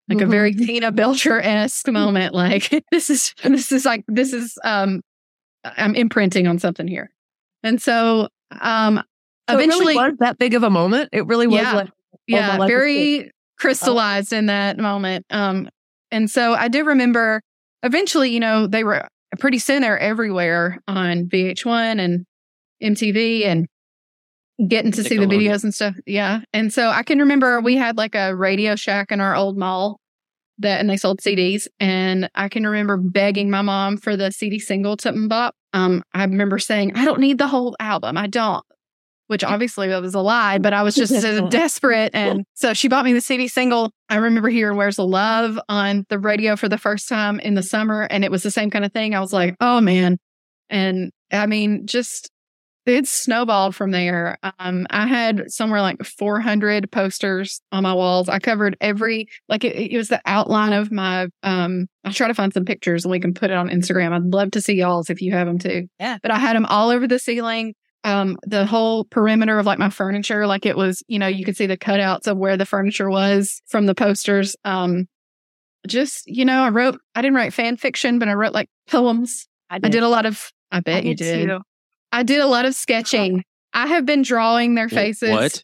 Like a very Tina Belcher esque moment. Like this is this is like this is um I'm imprinting on something here. And so um So it eventually really was that big of a moment. It really was Yeah. like yeah, very crystallized in that moment. Um, and so I do remember eventually, you know, they were pretty soon they're everywhere on VH1 and MTV and getting to see the videos and stuff. Yeah. And so I can remember we had like a Radio Shack in our old mall that, and they sold CDs. And I can remember begging my mom for the CD single to MMMBop. Um, I remember saying, I don't need the whole album. I don't which obviously was a lie, but I was just so desperate. And so she bought me the CD single. I remember hearing Where's the Love on the radio for the first time in the summer. And it was the same kind of thing. I was like, oh man. And I mean, just it snowballed from there. Um, I had somewhere like 400 posters on my walls. I covered every, like it, it was the outline of my, um, I'll try to find some pictures and we can put it on Instagram. I'd love to see y'all's if you have them too. Yeah. But I had them all over the ceiling um the whole perimeter of like my furniture like it was you know you could see the cutouts of where the furniture was from the posters. Um just you know i wrote i didn't write fan fiction but i wrote like poems. I did. a lot of i bet you did i did a lot of sketching. I have been drawing their faces What?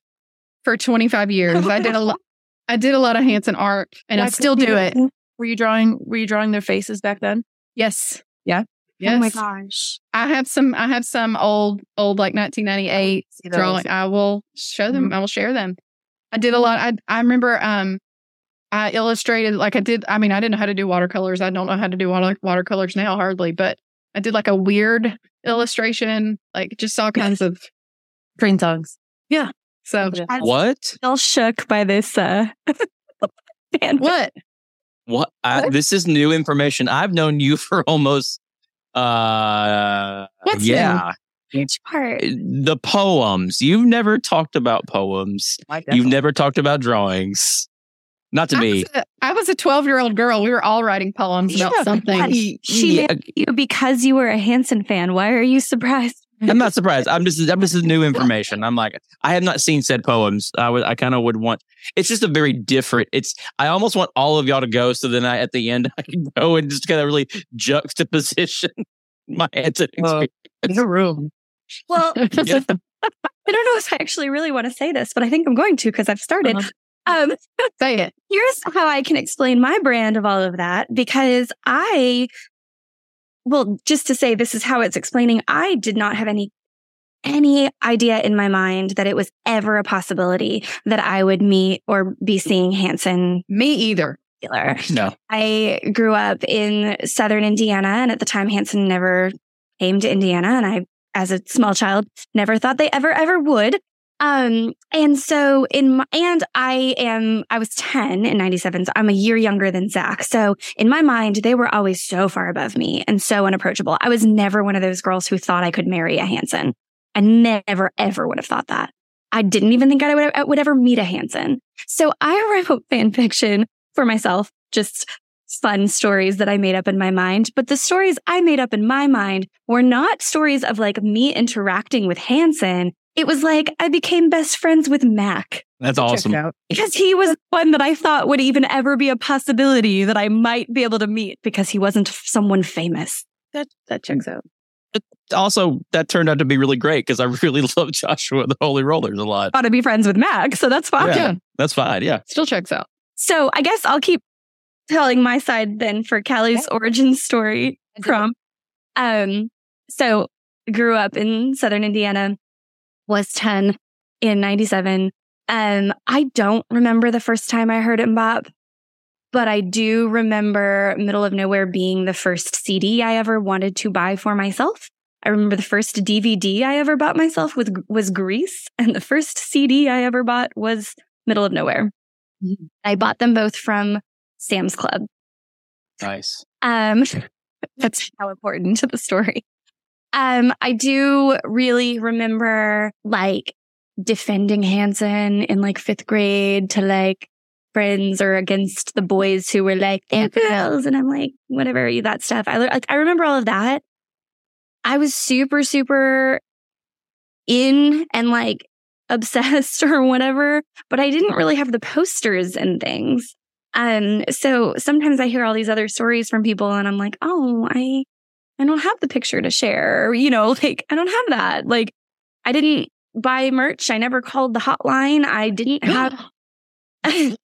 for 25 years. I did a lot i did a lot of hanson art and i still do it. Were you drawing? Were you drawing their faces back then? yes. Yeah? Yes Oh my gosh. I have some. I have some old, old like 1998 See drawing. I will show them. I will share them. I did a lot. I I remember. Um, I illustrated like I did. I mean, I didn't know how to do watercolors. I don't know how to do water, watercolors now hardly, but I did like a weird illustration, like just all kinds of. Train songs. Yeah. So What? Still shook by this. Uh, fan what? What? I, this is new information. I've known you for almost. Uh, What's yeah, Which part? the poems. You've never talked about poems. You've never talked about drawings. Not to I me. was a- I was a 12 year old girl. We were all writing poems about Yeah, something. She she Yeah. you because you were a Hanson fan. Why are you surprised? I'm not surprised. I'm just I'm just new information. I'm like I have not seen said poems. I would I kind of would want. It's just a very different. It's I almost want all of y'all to go so then I at the end I can go and just kind of really juxtaposition my Hanson Well, experience. In a room. Well, Yeah. I don't know if I actually really want to say this, but I think I'm going to because I've started. Uh-huh. Um, Say it. here's how I can explain my brand of all of that because I, well, just to say this is how it's explaining, I did not have any, any idea in my mind that it was ever a possibility that I would meet or be seeing Hanson Me either. No. I grew up in southern Indiana, and at the time, Hanson never came to Indiana. And I, as a small child, never thought they ever, ever would. Um, and so in my, and I am, I was 10 in 97. So I'm a year younger than Zach. So in my mind, they were always so far above me and so unapproachable. I was never one of those girls who thought I could marry a Hanson. I never, ever would have thought that. I didn't even think I would, I would ever meet a Hanson. So I wrote fan fiction for myself, just fun stories that I made up in my mind. But the stories I made up in my mind were not stories of like me interacting with Hanson. It was like I became best friends with Mac That's awesome. because he was one that I thought would even ever be a possibility that I might be able to meet because he wasn't someone famous. That that checks out. Also, that turned out to be really great because I really love Joshua the Holy Rollers a lot. Thought to be friends with Mac, so that's fine. Yeah. That's fine. Yeah. Still checks out. So I guess I'll keep telling my side then for Callie's origin story from. Um, so grew up in Southern Indiana, was 10 in 97. Um, I don't remember the first time I heard MMMBop, but I do remember Middle of Nowhere being the first CD I ever wanted to buy for myself. I remember the first DVD I ever bought myself with, was Grease, and the first CD I ever bought was Middle of Nowhere. I bought them both from Sam's Club. Nice. Um, That's how important to the story. Um, I do really remember like defending Hanson in like fifth grade to like friends or against the boys who were like, they're girls. And I'm like, whatever, that stuff. I like, I remember all of that. I was super, super in and like obsessed or whatever, but I didn't really have the posters and things. Um, so sometimes I hear all these other stories from people and I'm like, oh, I, I don't have the picture to share. You know, like I don't have that. Like I didn't buy merch. I never called the hotline. I didn't have, because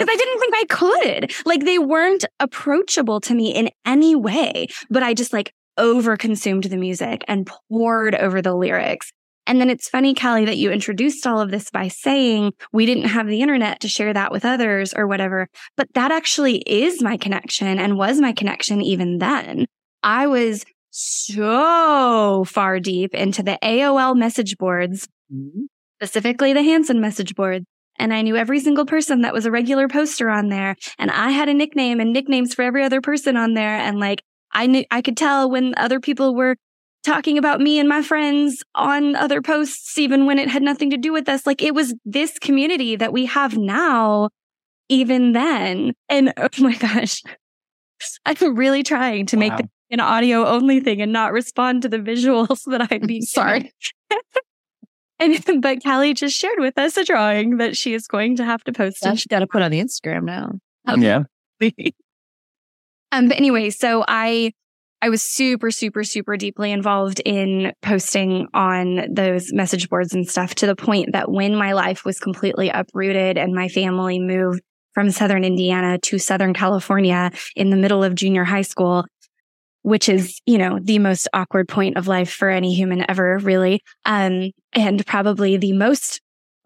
I didn't think I could. Like they weren't approachable to me in any way, but I just like overconsumed the music and pored over the lyrics. And then it's funny, Callie, that you introduced all of this by saying we didn't have the internet to share that with others or whatever. But that actually is my connection and was my connection even then. I was so far deep into the AOL message boards, mm-hmm. specifically the Hanson message board. And I knew every single person that was a regular poster on there. And I had a nickname and nicknames for every other person on there. And like, I knew, I could tell when other people were talking about me and my friends on other posts, even when it had nothing to do with us. Like it was this community that we have now, even then. And oh my gosh, I'm really trying to wow. make an audio only thing and not respond to the visuals that I'd be sorry. and but Callie just shared with us a drawing that she is going to have to post. Yeah, she's got to put on the Instagram now. Yeah. um. But anyway, so I I was super, super, super deeply involved in posting on those message boards and stuff to the point that when my life was completely uprooted and my family moved from Southern Indiana to Southern California in the middle of junior high school, which is, you know, the most awkward point of life for any human ever, really. Um, and probably the most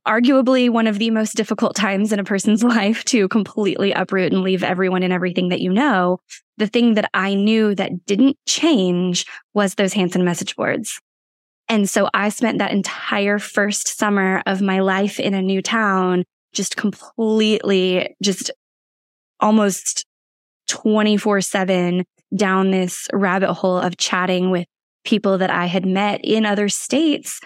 arguably one of the most difficult times in a person's life to completely uproot and leave everyone and everything that you know. The thing that I knew that didn't change was those Hanson message boards. And so I spent that entire first summer of my life in a new town, just completely, just almost 24 seven down this rabbit hole of chatting with people that I had met in other states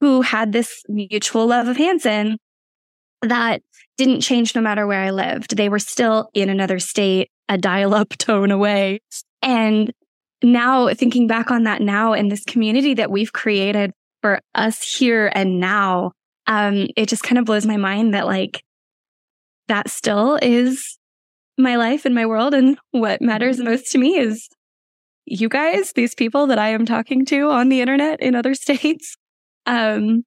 who had this mutual love of Hanson that didn't change no matter where I lived. They were still in another state, a dial up tone away. And now thinking back on that now and this community that we've created for us here and now, um, it just kind of blows my mind that like that still is my life and my world. And what matters mm-hmm. most to me is you guys, these people that I am talking to on the internet in other states. Um,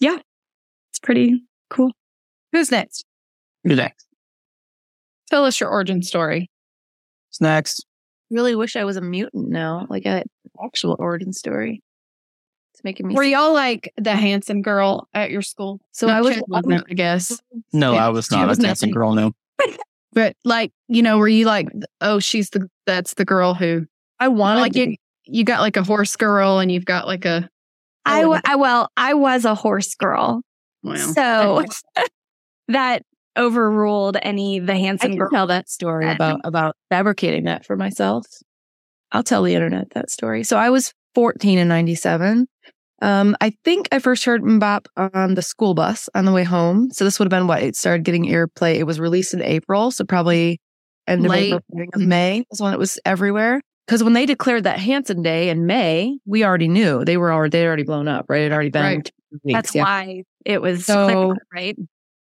yeah, it's pretty cool. Who's next? Who's next? Tell us your origin story. Who's next? Really wish I was a mutant now, like an actual origin story. It's making me. Were y'all like the Hanson girl at your school? So Not I was, I guess. No, yeah, I was not a Hanson girl. No. But like, you know, were you like, oh, she's the that's the girl who I want like you, you got like a horse girl and you've got like a I, w- I well, I was a horse girl. Wow. So that overruled any the Hanson girl. Tell that story about about fabricating that for myself. I'll tell the internet that story. So I was 14 in 97. Um, I think I first heard MMMBop on the school bus on the way home. So this would have been what it started getting airplay. It was released in April, so probably end of April, of May was when it was everywhere. Because when they declared that Hanson Day in May, we already knew they were already they already blown up, right? It already been. Right. Weeks, That's yeah. why it was so right.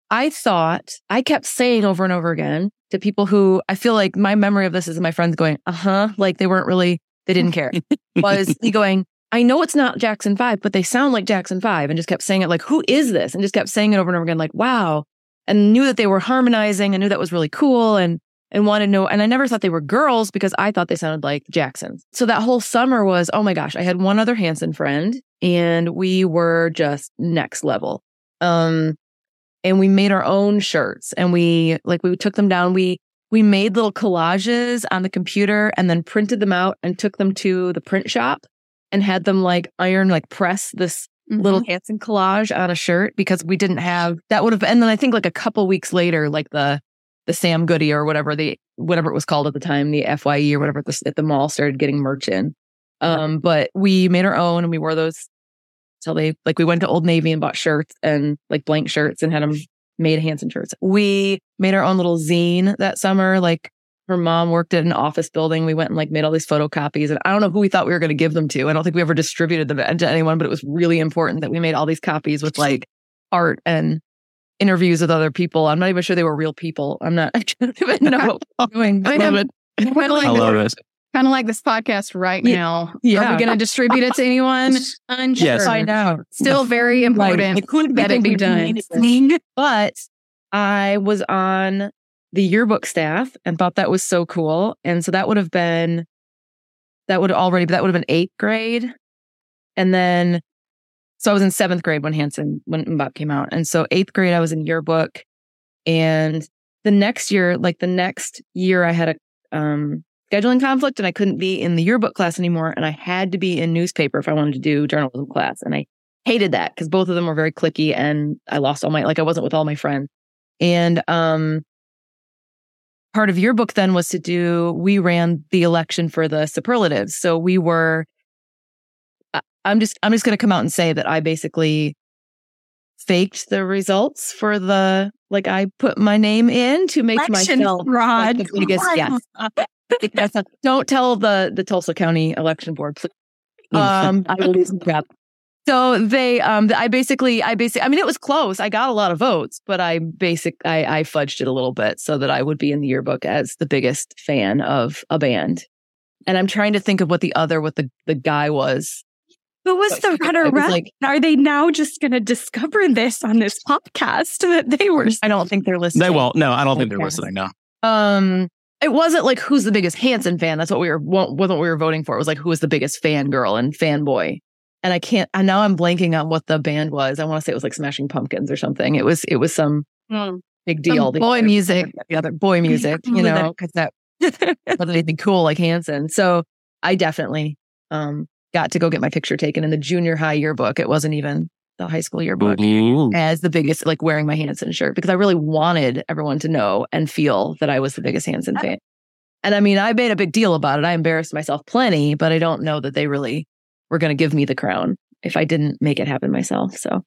I thought I kept saying over and over again to people who I feel like my memory of this is my friends going, uh huh, like they weren't really, they didn't care. was he going, I know it's not Jackson 5, but they sound like Jackson 5 and just kept saying it like, who is this? And just kept saying it over and over again, like, wow. And knew that they were harmonizing and knew that was really cool and, and wanted to know. And I never thought they were girls because I thought they sounded like Jacksons. So that whole summer was, oh my gosh, I had one other Hanson friend and we were just next level. Um, and we made our own shirts and we like, we took them down. We, we made little collages on the computer and then printed them out and took them to the print shop and had them like iron, like press this mm-hmm. little Hanson collage on a shirt because we didn't have that would have, and then I think like a couple weeks later, like the, the Sam Goody or whatever the whatever it was called at the time, the FYE or whatever at the, at the mall started getting merch in. Um, but we made our own and we wore those till they like we went to Old Navy and bought shirts and like blank shirts and had them made Hanson shirts. We made our own little zine that summer. Like her mom worked at an office building. We went and like made all these photocopies and I don't know who we thought we were going to give them to. I don't think we ever distributed them to anyone, but it was really important that we made all these copies with like art and interviews with other people. I'm not even sure they were real people. I'm not, I don't even know what we're doing. I love it. Kind of like, I love it. kind of like this podcast right Yeah. now. Are Yeah. we going to distribute it to anyone? Unsure. Yes. Find out. Still very important It couldn't that it be done. But I was on the yearbook staff and thought that was so cool. And so that would have been, that would already, that would have been eighth grade. And then, so I was in seventh grade when Hanson, when MMMBop came out. And so eighth grade, I was in yearbook. And the next year, like the next year, I had a um, scheduling conflict and I couldn't be in the yearbook class anymore. And I had to be in newspaper if I wanted to do journalism class. And I hated that because both of them were very cliquey and I lost all my, like I wasn't with all my friends. And um, part of your book then was to do, we ran the election for the superlatives. So we were, I- I'm just, I'm just going to come out and say that I basically faked the results for the, like I put my name in to make Election myself fraud. like, the biggest, yes. Not- don't tell the, the Tulsa County election board, please. Um, I will lose my crap. So they, um, I basically, I basically, I mean, it was close. I got a lot of votes, but I basic, I, I fudged it a little bit so that I would be in the yearbook as the biggest fan of a band. And I'm trying to think of what the other, what the, the guy was. Who was the runner was up? like- Are they now just going to discover this on this podcast that they were? I don't think they're listening. They won't. No, I don't think they're listening. No. Um, it wasn't like who's the biggest Hanson fan. That's what we were wasn't what we were voting for. It was like who was the biggest fan girl and fanboy. And I can't. And now I'm blanking on what the band was. I want to say it was like Smashing Pumpkins or something. It was it was some Hmm. big deal. Some boy other- music. the other boy music. You know, because that wasn't anything cool like Hanson. So I definitely um got to go get my picture taken in the junior high yearbook. It wasn't even the high school yearbook as the biggest, like wearing my Hanson shirt because I really wanted everyone to know and feel that I was the biggest Hanson fan. And I mean, I made a big deal about it. I embarrassed myself plenty, but I don't know that they really were going to give me the crown if I didn't make it happen myself. So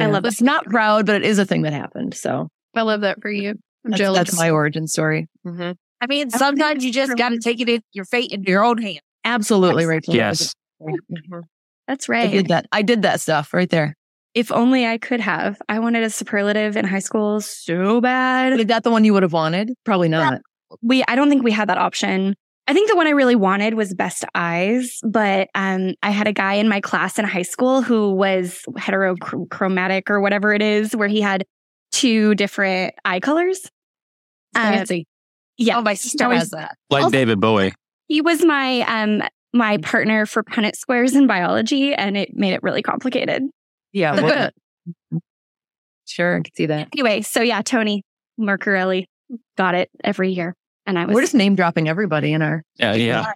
I love It's not proud, but it is a thing that happened. So I love that for you. I'm that's, jealous. that's my origin story. Mm-hmm. I mean, sometimes you just got to take it in your fate into your own hands. Absolutely, Rachel. Yes. Mm-hmm. That's right. I did that. I did that stuff right there. If only I could have. I wanted a superlative in high school so bad. Is that the one you would have wanted? Probably not. we I don't think we had that option. I think the one I really wanted was best eyes, but um, I had a guy in my class in high school who was heterochromatic or whatever it is, where he had two different eye colors. Uh, Fancy. yeah, Oh, my sister was- has that. Like Also- David Bowie. he was my um my partner for Punnett squares in biology, and it made it really complicated. Yeah. well, sure. I can see that. Anyway, so yeah, Tony Mercarelli got it every year, and I was We're just name dropping everybody in our. Yeah, yeah.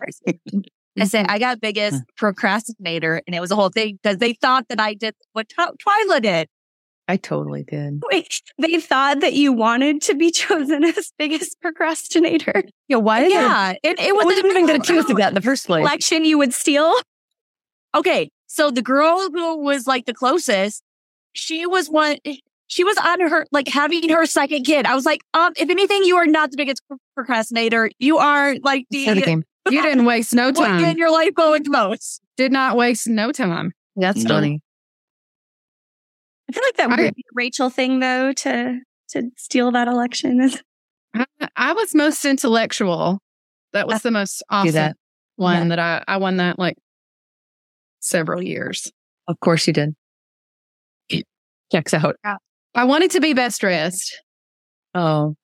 I said I got biggest hmm. procrastinator, and it was a whole thing because they thought that I did what Tw- Twyla did. I totally did. Wait, they thought that you wanted to be chosen as biggest procrastinator. Yeah. Why did Yeah, it, it was wasn't even get accused of that in the first place. Election you would steal. okay. So the girl who was like the closest, she was one. She was on her like having her second kid. I was like, um, if anything, you are not the biggest procrastinator. You are like Start a the game. you didn't waste no time. in your life going the most. Did not waste no time. That's No. funny. I feel like that I- would be a Rachel thing though to to steal that election. I, I was most intellectual. That was the most awesome that. one that I, I won that like several years. Of course you did. Checks out. I wanted to be best dressed. Oh,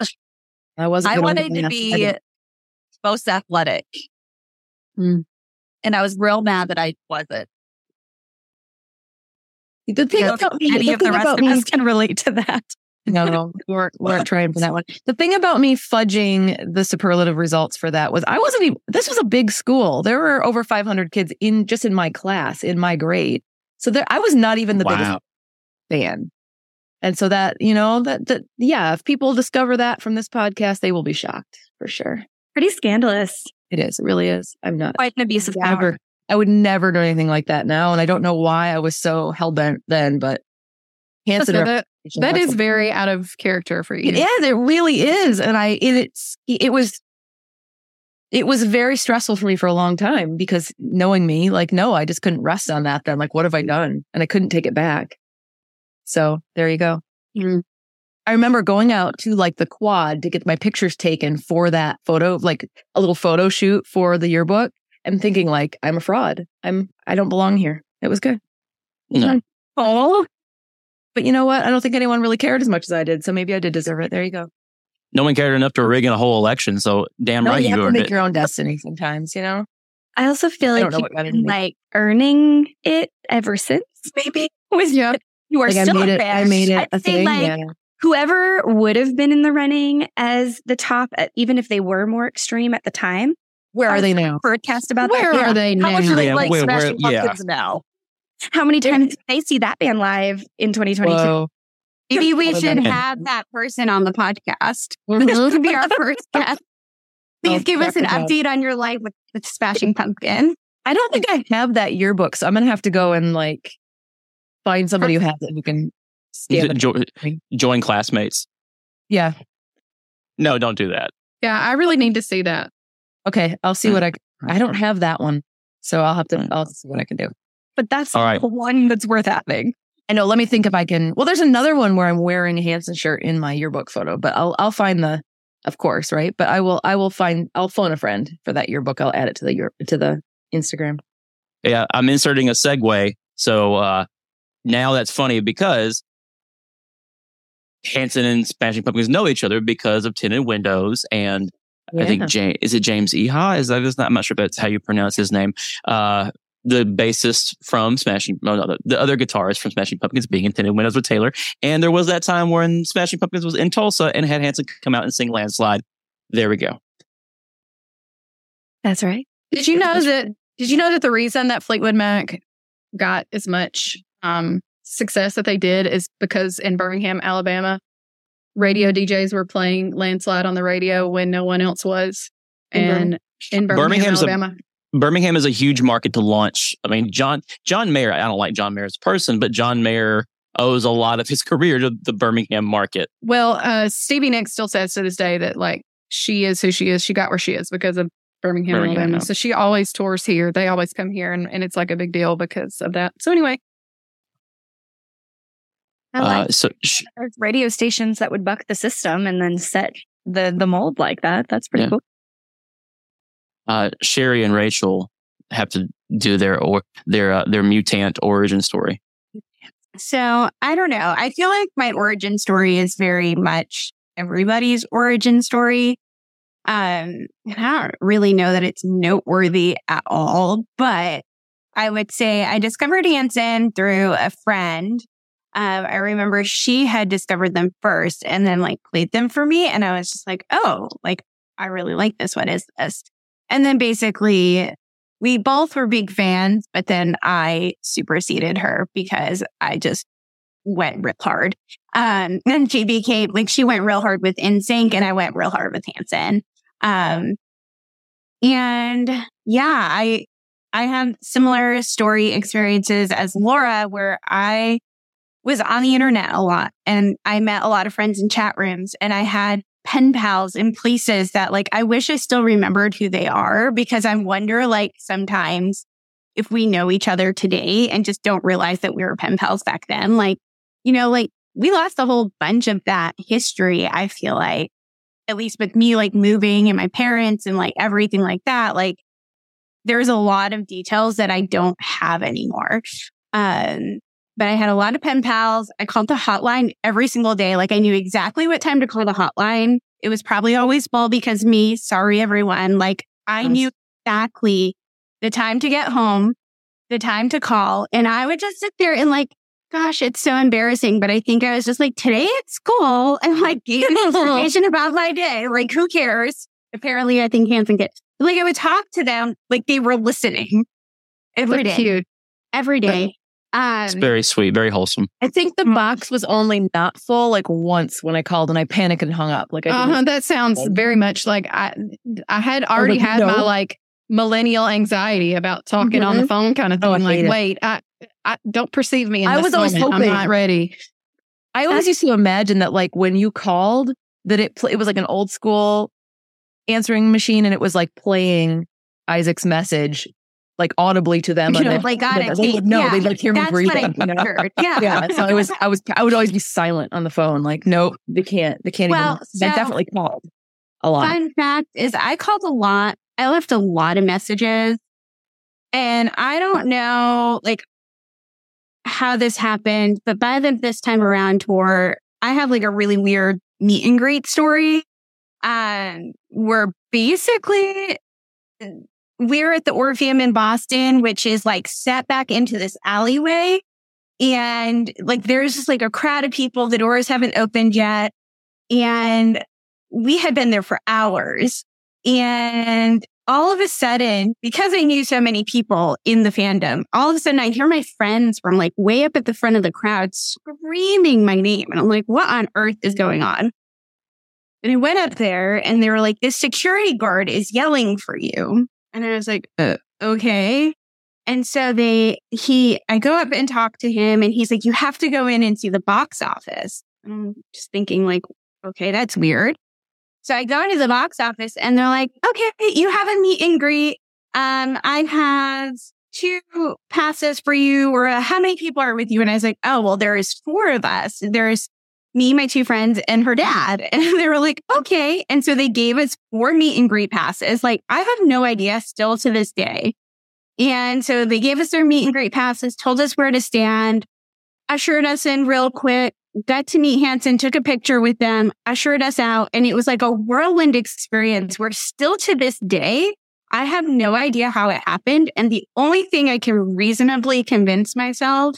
I wasn't. I wanted to be most athletic. Hmm. And I was real mad that I wasn't. The thing Yeah, about me, Any the of the rest about of me- us can relate to that. No, no, we weren't, we weren't trying for that one. The thing about me fudging the superlative results for that was I wasn't even, this was a big school. There were over 500 kids in just in my class, in my grade. So there, I was not even the biggest fan. And so that, you know, that, that, yeah, if people discover that from this podcast, they will be shocked for sure. Pretty scandalous. It is. It really is. I'm not. Quite an abuse of power. Never, I would never do anything like that now. And I don't know why I was so hell bent then, but that, that is very out of character for you. It is. It really is. And I, it, it's, it was, it was very stressful for me for a long time because knowing me, like, no, I just couldn't rest on that. Then, like, what have I done? And I couldn't take it back. So there you go. Mm. I remember going out to like the quad to get my pictures taken for that photo, like a little photo shoot for the yearbook and thinking like, I'm a fraud. I'm, I don't belong here. It was good. No. Oh, but you know what? I don't think anyone really cared as much as I did. So maybe I did deserve it. There you go. No one cared enough to rig in a whole election. So damn No, right you you have to make it. your own destiny sometimes, you know? I also feel I like you've been like earning it ever since. Maybe was Yeah. You are Like I still made a it, fan. I made it I'd a say thing. like yeah. whoever would have been in the running as the top, even if they were more extreme at the time. Where are they now? Broadcast about Where that. are they now? How much now? do they Yeah, like where- where- Smashing yeah. Pumpkins now? How many times did they see that band live in 2022? Whoa. Maybe we should than- have that person on the podcast. This mm-hmm. could be our first guest. Please Oh, give us an check it update on your life with, with Smashing Pumpkin. I don't think I have that yearbook. So I'm going to have to go and like find somebody who has it who can scan it. Jo- join classmates. Yeah. No, don't do that. Yeah, I really need to see that. Okay. I'll see what I, I don't have that one. So I'll have to, I'll see what I can do. But that's All right. the one that's worth having. I know. Let me think if I can. Well, there's another one where I'm wearing a Hanson shirt in my yearbook photo, but I'll I'll find the, of course, right. But I will I will find I'll phone a friend for that yearbook. I'll add it to the year to the Instagram. Yeah, I'm inserting a segue. So uh, now that's funny because Hanson and Smashing Pumpkins know each other because of Tinted Windows and I think James is it James Iha? Is that is not? I'm not sure that's how you pronounce his name. Uh, the bassist from Smashing, no, no, the, the other guitarist from Smashing Pumpkins being in Tinted Windows with Taylor. And there was that time when Smashing Pumpkins was in Tulsa and had Hanson come out and sing Landslide. There we go. That's right. Did you know that? Did you know that the reason that Fleetwood Mac got as much um, success that they did is because in Birmingham, Alabama, radio DJs were playing "Landslide" on the radio when no one else was, In and in Birmingham, Birmingham's a- Alabama. Birmingham is a huge market to launch. I mean, John John Mayer. I don't like John Mayer as a person, but John Mayer owes a lot of his career to the Birmingham market. Well, uh, Stevie Nicks still says to this day that like she is who she is. She got where she is because of Birmingham, Birmingham, Alabama. yeah. So she always tours here. They always come here, and, and it's like a big deal because of that. So anyway, I like Uh, so sh- radio stations that would buck the system and then set the the mold like that. That's pretty Yeah. cool. uh, Sherry and Rachel have to do their or their uh, their mutant origin story. So I don't know. I feel like my origin story is very much everybody's origin story. Um, and I don't really know that it's noteworthy at all, but I would say I discovered Hanson through a friend. Um, I remember she had discovered them first and then like played them for me. And I was just like, oh, like I really like this. What is this? And then basically we both were big fans, but then I superseded her because I just went real hard. Um, and she became like, she went real hard with NSYNC and I went real hard with Hanson. Um, and yeah, I, I have similar story experiences as Laura where I was on the internet a lot and I met a lot of friends in chat rooms and I had pen pals in places that like I wish I still remembered who they are because I wonder like sometimes if we know each other today and just don't realize that we were pen pals back then. Like, you know, like we lost a whole bunch of that history, I feel like, at least with me like moving and my parents and like everything like that. Like there's a lot of details that I don't have anymore. Um, but I had a lot of pen pals. I called the hotline every single day. Like I knew exactly what time to call the hotline. It was probably always full because me. Sorry, everyone. Like I knew exactly the time to get home, the time to call. And I would just sit there and like, gosh, it's so embarrassing. But I think I was just like, today at school and like gave information about my day. Like, who cares? Apparently, I think Hanson gets like I would talk to them like they were listening every Look day cute. every day. Um, It's very sweet, very wholesome. I think the box was only not full like once when I called and I panicked and hung up. Like I uh-huh, That sounds very much like I. I had already like, had my like millennial anxiety about talking on the phone kind of thing. Oh, I like, it. wait, I, I don't perceive me. In I this was always moment. hoping- I'm not ready. I always used to imagine that like when you called that it pl- it was like an old school answering machine and it was like playing Isaac's message like audibly to them. you know, like, got they- it. they would know. Yeah, They'd like hear me that's breathing. what I. Yeah. yeah. So it was I was I would always be silent on the phone. Like, nope, they can't. They can't Well, even they so- definitely called a lot. Fun fact is I called a lot. I left a lot of messages and I don't know like how this happened, but by the this time around tour, I have like a really weird meet and greet story. Um, where basically we're at the Orpheum in Boston, which is like set back into this alleyway. And like there's just like a crowd of people. The doors haven't opened yet. And we had been there for hours. And all of a sudden, because I knew so many people in the fandom, all of a sudden I hear my friends from like way up at the front of the crowd screaming my name. And I'm like, what on earth is going on? And I went up there and they were like, this security guard is yelling for you. And I was like, uh, okay. And so they, he, I go up and talk to him and he's like, you have to go in and see the box office. And I'm just thinking like, okay, that's weird. So I go into the box office and they're like, okay, you have a meet and greet. Um, I have two passes for you or uh, how many people are with you? And I was like, oh, well, there is four of us. There's me, my two friends and her dad. And they were like, okay. And so they gave us four meet and greet passes. Like I have no idea still to this day. And so they gave us their meet and greet passes, told us where to stand, ushered us in real quick, got to meet Hanson, took a picture with them, ushered us out. And it was like a whirlwind experience where still to this day, I have no idea how it happened. And the only thing I can reasonably convince myself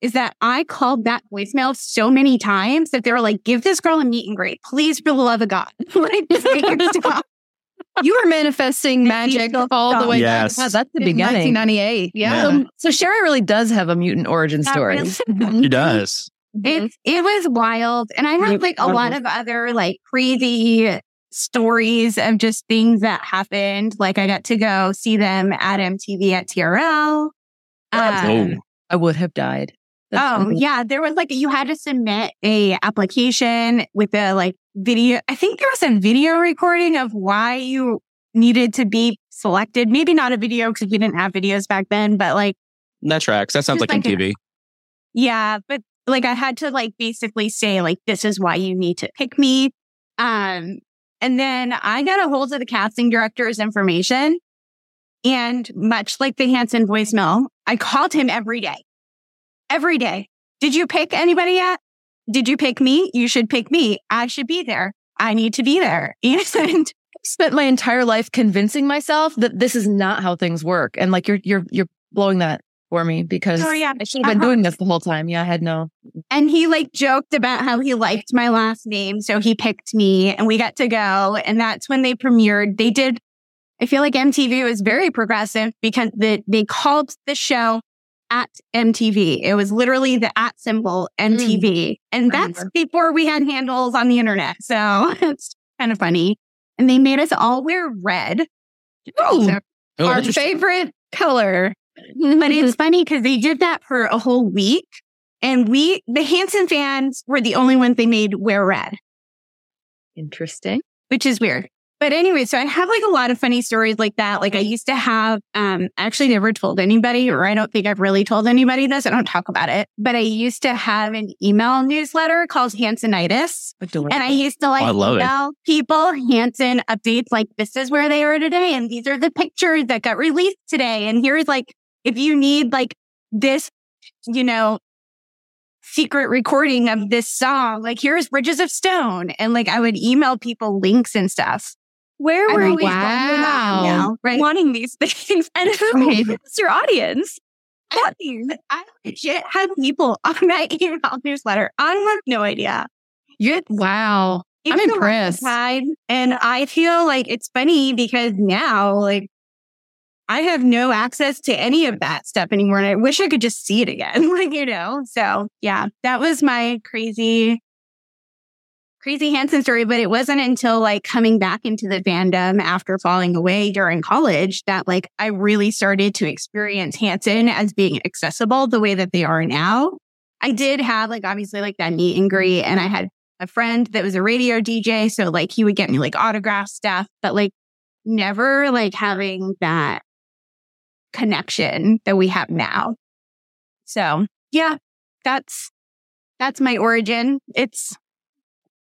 is that I called that voicemail so many times that they were like, give this girl a meet and greet, please, for the love of God. like, just make her stop. You were manifesting magic all the way Yes. back Wow, that's the in beginning. 1998. Yeah. So, so Sherry really does have a mutant origin That story. was- She does. It it was wild, and I have like a lot of other like crazy stories of just things that happened. Like I got to go see them at MTV at TRL. Um, Oh. I would have died. That's Oh funny. yeah, there was like you had to submit a application with a like video. I think there was a video recording of why you needed to be selected. Maybe not a video because we didn't have videos back then, but like That tracks. That sounds like, like MTV. Yeah, but like I had to like basically say like this is why you need to pick me. Um and then I got a hold of the casting director's information and much like the Hanson voicemail, I called him every day. Every day. Did you pick anybody yet? Did you pick me? You should pick me. I should be there. I need to be there. And spent my entire life convincing myself that this is not how things work. And like you're you're you're blowing that for me because Oh, yeah. I should have been Uh-huh. doing this the whole time. Yeah, I had no And he like joked about how he liked my last name. So he picked me and we got to go. And that's when they premiered. They did, I feel like MTV was very progressive because the, they called the show at MTV. It was literally the at symbol MTV. Mm. And that's before we had handles on the internet. So it's kind of funny. And they made us all wear red. Oh. So Oh, Our favorite color. but it's mm-hmm. funny because they did that for a whole week. And we, the Hanson fans were the only ones they made wear red. interesting. which is weird. But anyway, so I have like a lot of funny stories like that. Like I used to have, um, I actually never told anybody, or I don't think I've really told anybody this. I don't talk about it, but I used to have an email newsletter called Hansonitis. Adorable. And I used to like I love it. email people Hanson updates like this is where they are today. And these are the pictures that got released today. And here's like, if you need like this, you know, secret recording of this song, like here's Bridges of Stone. And like I would email people links and stuff. Where were we wow. now, right? wanting these things? And who was your audience? I, I legit had people on that email newsletter. I have no idea. You, wow. I'm impressed. and I feel like it's funny because now, like, I have no access to any of that stuff anymore. And I wish I could just see it again. like, you know, so yeah, that was my crazy, crazy Hanson story. But it wasn't until like coming back into the fandom after falling away during college that like I really started to experience Hanson as being accessible the way that they are now. I did have like obviously like that meet and greet and I had a friend that was a radio DJ. So like he would get me like autograph stuff, but like never like having that connection that we have now. So yeah, that's, that's my origin. It's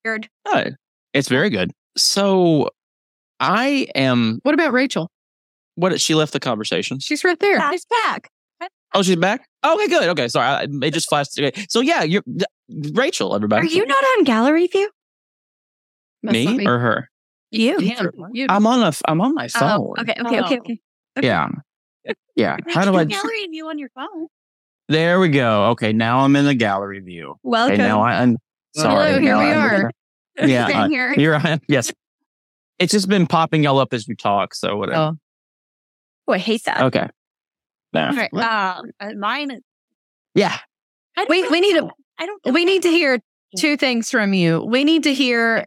weird. Oh, it's very good. So I am. What about Rachel? What? She left the conversation. She's right there. She's back. Oh, she's back. Okay, good. Okay, sorry. I, it just flashed. Okay. So yeah, you're Rachel. Everybody. Are you not on gallery view? Must not me or her? You. Him. You. I'm on a. f- I'm on my oh, phone. Oh, okay, okay, okay, okay. Yeah. Yeah. How do I? gallery view on your phone? There we go. Okay, now I'm in the gallery view. Welcome. Okay, now I, I'm sorry. Hello, here now we are. Yeah, uh, here. here I am. Yes. It's just been popping y'all up as you talk. So whatever. Oh. oh, I hate that. Okay. Nah. All right. Um, uh, mine. Yeah. We- we need to- I don't. We need to hear two things from you. We need to hear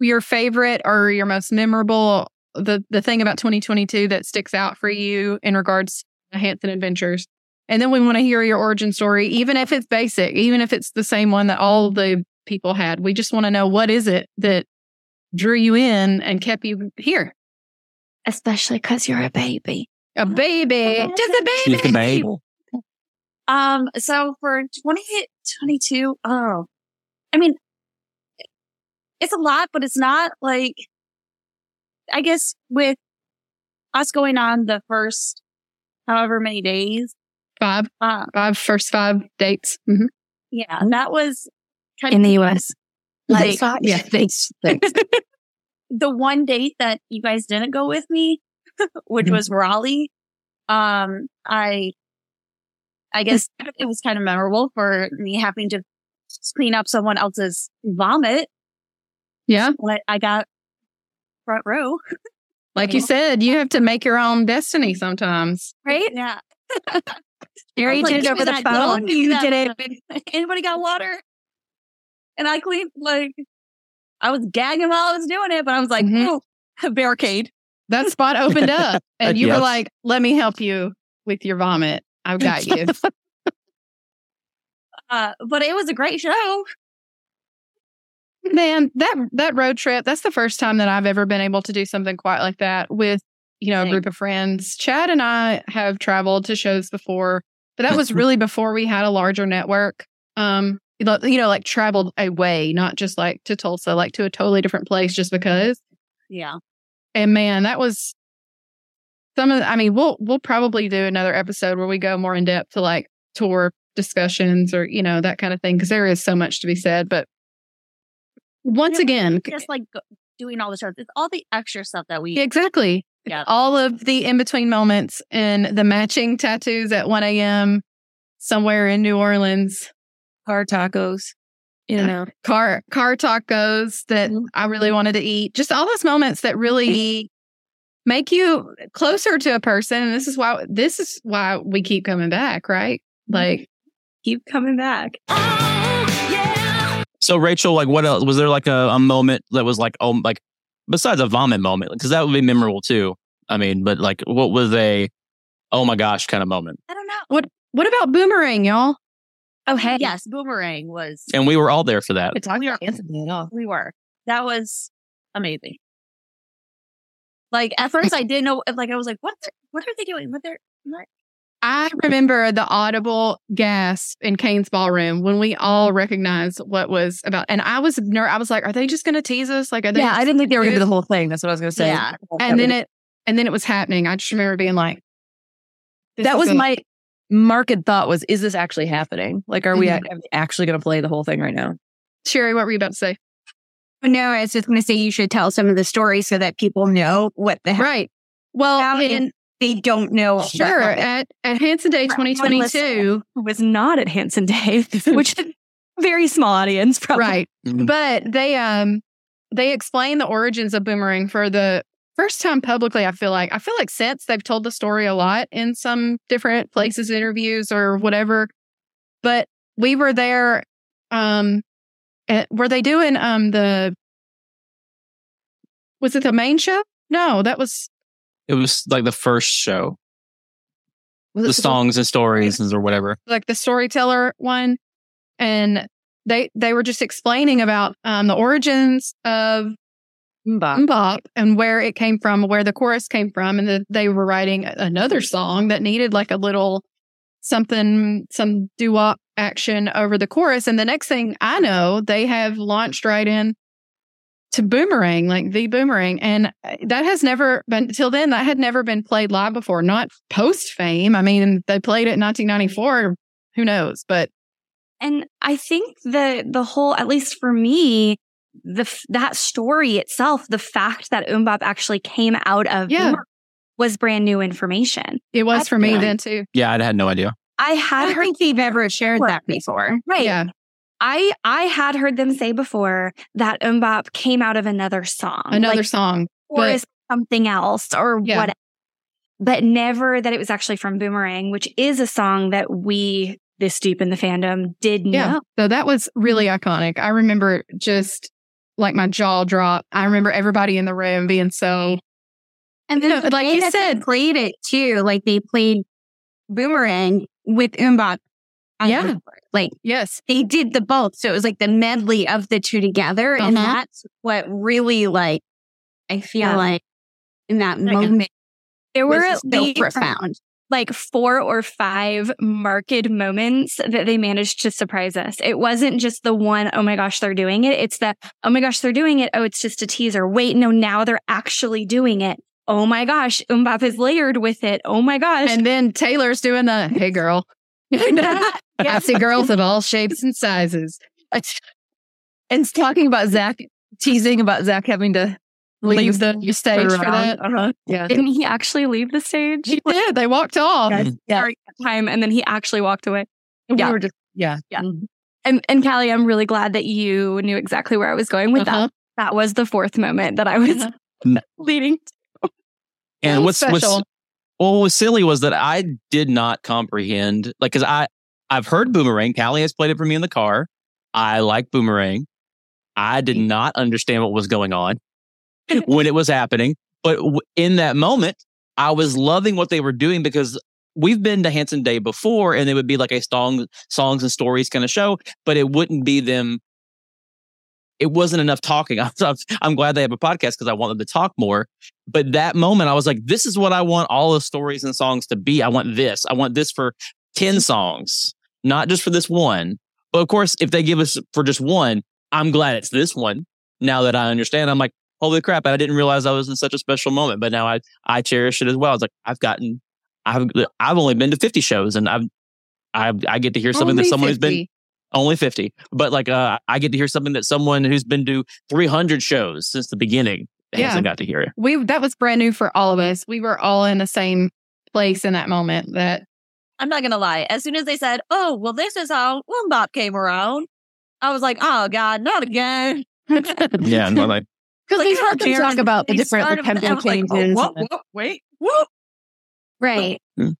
your favorite or your most memorable the the thing about 2022 that sticks out for you in regards to Hanson Adventures. And then we want to hear your origin story, even if it's basic, even if it's the same one that all the people had. We just want to know what is it that drew you in and kept you here. Especially because you're a baby. A baby, just a baby. She's the babe. Um, so for 2022, oh, I mean, it's a lot, but it's not like, I guess with us going on the first however many days, Five, uh, five, first five dates. Mhm. yeah, And that was kind In the US. like Yeah, thanks. Thanks. the one date that you guys didn't go with me, which Mm-hmm. was Raleigh. Um, I, I guess it was kind of memorable for me having to clean up someone else's vomit. Yeah. But I got front row, Like you said, you have to make your own destiny sometimes. right? Yeah. Jerry was did it over the phone. gun, give me You did it. Anybody got water? And I cleaned like I was gagging while I was doing it, but I was like, Mhm. "Oh, barricade. That spot opened up and you Yes. were like, let me help you with your vomit. I've got you. Uh, but it was a great show. Man, that that road trip, that's the first time that I've ever been able to do something quite like that with, you know, a group of friends. Chad and I have traveled to shows before, but that was really before we had a larger network. Um, you know, like traveled away, not just like to Tulsa, like to a totally different place just because. Yeah. And man, that was some of. I mean, we'll we'll probably do another episode where we go more in depth to like tour discussions or you know that kind of thing because there is so much to be said. But once again, Just like doing all the stuff, It's all the extra stuff that we, exactly. Yeah. All of the in between moments and the matching tattoos at 1 a.m. somewhere in New Orleans, Car tacos. You know. car car tacos that Mm-hmm. I really wanted to eat. Just all those moments that really make you closer to a person. And this is why this is why we keep coming back, right? Mm-hmm. Like Keep coming back. So Rachel, like, what else was there? Like a, a moment that was like, oh, like besides a vomit moment, because that would be memorable too. I mean, but like, what was a oh my gosh kind of moment? I don't know. What what about boomerang, y'all? Oh, hey. Yes, Boomerang was, And we were all there for that. We are- about Anthony at all. we were. That was amazing. Like at first I didn't know, like I was like, what, what are they doing? What they're, what? I remember the audible gasp in Cain's Ballroom when we all recognized what was about. And I was ner- I was like, are they just going to tease us? Like, are they Yeah, I didn't think they were going to do the whole thing. That's what I was going to say. Yeah. and then it and then it was happening. I just remember being like, that was gonna- my market thought was, is this actually happening? Like, are we Mhm. ac- are we actually going to play the whole thing right now? Sherry. What were you about to say? No, I was just going to say you should tell some of the stories so that people know what the heck Right. Well, happened in- and they don't know. sure. At at Hanson Day 2022, Was not at Hanson Day, which very small audience, probably. right? Mhm. But they um they explain the origins of boomerang for the first time publicly. I feel like I feel like since they've told the story a lot in some different places, interviews or whatever. But we were there. Um, at, were they doing um the? Was it the main show? No, that was It was like the first show, the songs and stories or whatever. like the storyteller one, and they they were just explaining about um the origins of MMMBop. MMMBop and where it came from, where the chorus came from, and that they were writing another song that needed like a little something, some doo wop action over the chorus. And the next thing I know, they have launched right in to Boomerang, like the Boomerang. And uh, that has never been, till then, that had never been played live before, not post fame. I mean, they played it in 1994. Who knows? But And I think the the whole, at least for me, the that story itself, the fact that MMMBop actually came out of Yeah. Boomerang was brand new information. it was for me Yeah. then too. Yeah, I had no idea. I I had don't heard think they've ever shared that before. right. Yeah. I I had heard them say before that MMMBop came out of another song, Another like, song. or but- something else, or Yeah. what. But never that it was actually from Boomerang, which is a song that we this deep in the fandom did Yeah. know. So that was really iconic. I remember just like my jaw dropped. I remember everybody in the room being so And then No, the like you said- played it too. Like they played Boomerang with MMMBop. Yeah. Like yes. they did the both. So it was like the medley of the two together. And Uh-huh. that's what really like, I feel Yeah. like in that Like, moment There were was at so least profound. Like four or five marked moments that they managed to surprise us. It wasn't just the one, oh my gosh, they're doing it. It's the, oh my gosh, they're doing it. Oh, it's just a teaser. Wait, no, now they're actually doing it. Oh my gosh, MMMBop is layered with it. Oh my gosh. And then Taylor's doing the hey girl. I see girls of all shapes and sizes. And talking about Zach, teasing about Zach having to Leave the stage for that. Uh-huh. Yeah. Didn't he actually leave the stage? He did. They walked off. Yes. Yeah. Sorry, time, and then he actually walked away. We Yeah. were just, yeah. Yeah. Mhm. And and Callie, I'm really glad that you knew exactly where I was going with Uh-huh. that. That was the fourth moment that I was Uh-huh. leading. And what's what's special. well, what was silly was that I did not comprehend like because I I've heard Boomerang. Callie has played it for me in the car. I like Boomerang. I did not understand what was going on when it was happening, but in that moment, I was loving what they were doing because we've been to Hanson Day before, and it would be like a song, songs and stories kind of show, but it wouldn't be them. It wasn't enough talking. I'm glad they have a podcast because I want them to talk more. But that moment, I was like, this is what I want all the stories and songs to be. I want this. I want this for 10 songs, not just for this one. But of course, if they give us for just one, I'm glad it's this one. Now that I understand, I'm like, holy crap, I didn't realize I was in such a special moment. But now I, I cherish it as well. It's like, I've gotten, I've, I've only been to 50 shows and I've, I, I get to hear something that Only someone who's been only 50 but like uh i get to hear something that someone who's been to 300 shows since the beginning Yeah. hasn't got to hear it We that was brand new for all of us. We were all in the same place in that moment. That I'm not gonna lie. As soon as they said, "Oh, well, this is how MMMBop came around," I was like, "Oh God, not again!" yeah and we're like Because Like, we've heard them talk about the different started with- tempo I like, oh, changes. whoa, whoa, wait, whoa. Right. Hmm.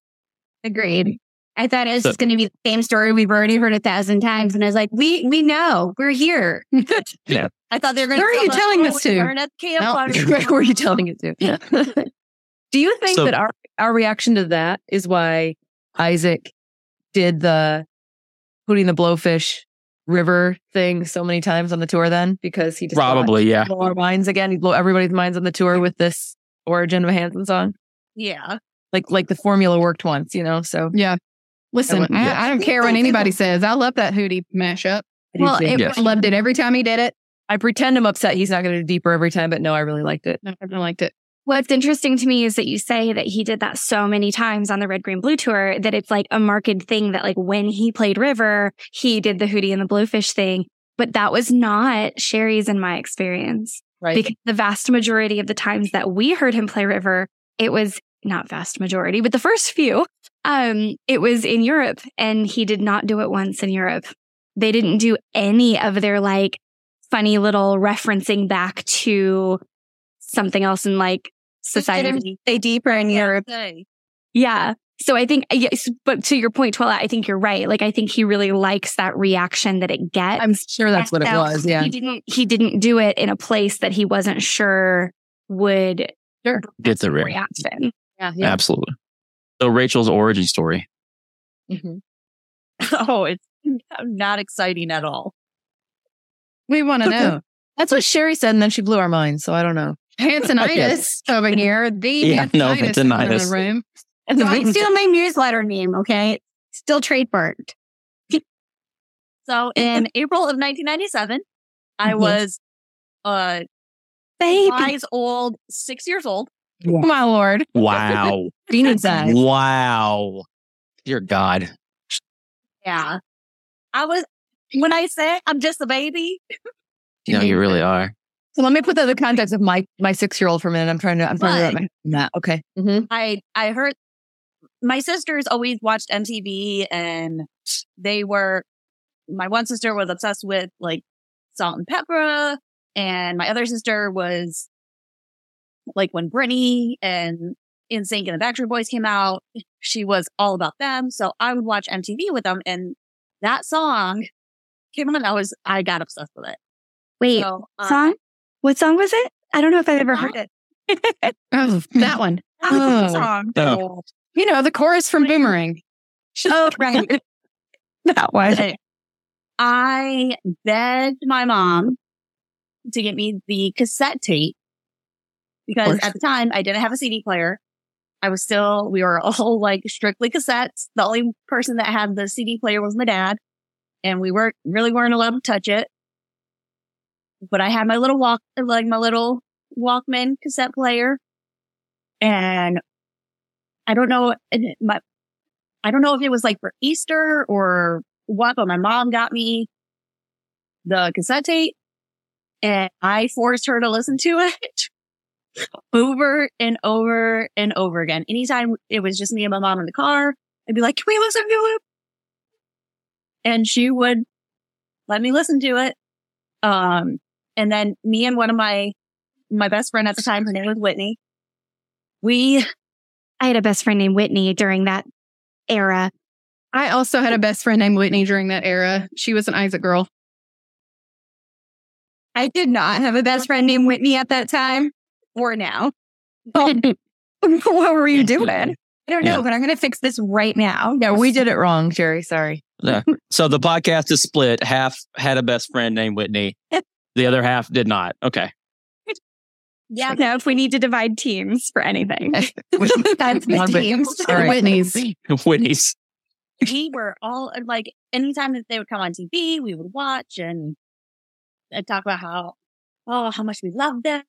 Agreed. I thought it was So- just going to be the same story we've already heard a thousand times. And I was like, we, we know we're here. I thought they were going. Who are you telling this to? At the No. campfire. Where were you telling it to? Yeah. Do you think So- that our our reaction to that is why Isaac did the putting the blowfish river thing so many times on the tour then? Because he just probably yeah he'd blow our minds again. He'd blow everybody's minds on the tour with this origin of a Hanson song. Yeah, Like like the formula worked once, you know. So yeah. Listen, went- I, yeah. I don't care what anybody says. I love that Hootie mashup. I Well, it Yes. I loved it every time he did it. I pretend I'm upset he's not going to do deeper every time, but no, I really liked it. I I liked it. What's interesting to me is that you say that he did that so many times on the Red Green Blue tour that it's like a marked thing that like when he played River, he did the Hootie and the Blowfish thing. But that was not Sherry's in my experience. Right. Because the vast majority of the times that we heard him play River, it was not vast majority, but the first few, um, it was in Europe and he did not do it once in Europe. They didn't do any of their like funny little referencing back to something else and like society. Stay deeper in your Yeah. So I think, yes, but to your point, Twila, I think you're right. Like, I think he really likes that reaction that it gets. I'm sure that's what it was. Yeah. He didn't, he didn't do it in a place that he wasn't sure would Sure. Get the ring. reaction. Yeah. Yeah. Absolutely. So Rachel's origin story. Mhm. Oh, it's not exciting at all. We want to know. That's what Sherry said, and then she blew our minds. So I don't know. Hansonitis over here. The Yeah, no, Hansonitis in the room. It's still my newsletter name, okay? Still trademarked. So in April of 1997, I Mhm. was uh Baby. wise old six years old. Oh, my lord. Wow. Phoenix eyes. wow. Dear God. Yeah. I was when I say I'm just a baby, no, you really are. So let me put that in the context of my my six year old for a minute. I'm trying to I'm trying to wrap my that. Okay. Mm-hmm. I I heard my sisters always watched MTV and they were my one sister was obsessed with like Salt-N-Pepa and my other sister was like when Britney and NSYNC and the Backstreet Boys came out, she was all about them. So I would watch MTV with them and that song came on. And I was, I got obsessed with it. Wait, So, uh, song? What song was it? I don't know if I've ever heard it. Oh, that one. that was Oh. song. Oh. You know, the chorus from Boomerang. Oh, right. that was. Okay. I begged my mom to get me the cassette tape because at the time I didn't have a CD player. I was still, we were all like strictly cassettes. The only person that had the CD player was my dad and we weren't really weren't allowed to touch it. But I had my little walk, like my little Walkman cassette player and I don't know, my, I don't know if it was like for Easter or what, but my mom got me the cassette tape and I forced her to listen to it over and over and over again. Anytime it was just me and my mom in the car, I'd be like, can we listen to it? And she would let me listen to it. Um, and then me and one of my, my best friend at the time, her name was Whitney. We I had a best friend named Whitney during that era. I also had a best friend named Whitney during that era. She was an Isaac girl. I did not have a best friend named Whitney at that time or now. what were you doing? I don't know, Yeah. but I'm going to fix this right now. Yeah, we did it wrong, Jerry. Sorry. Yeah. So the podcast is split. Half had a best friend named Whitney. The other half did not. Okay. Yeah. Now, if we need to divide teams for anything, eh, That's the One teams. All right. Whitney's. Whitney's. we were all like, anytime that they would come on TV, we would watch and, and talk about how, oh, how much we loved them.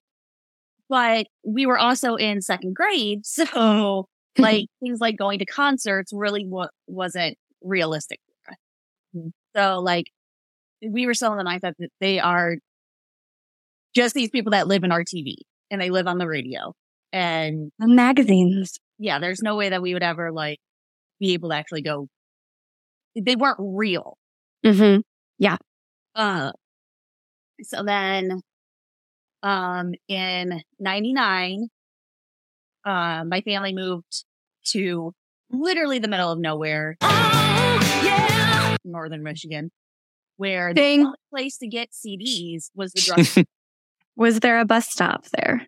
But we were also in second grade. So like things like going to concerts really wa- wasn't realistic. for us. So like we were still in the mindset that they are just these people that live in our TV and they live on the radio. And the magazines. yeah, there's no way that we would ever like be able to actually go. They weren't real. Mm-hmm. Uh, so then, um, in 99, uh, my family moved to literally the middle of nowhere, northern Michigan, where the Ding. only place to get CDs was the drug. Was there a bus stop there?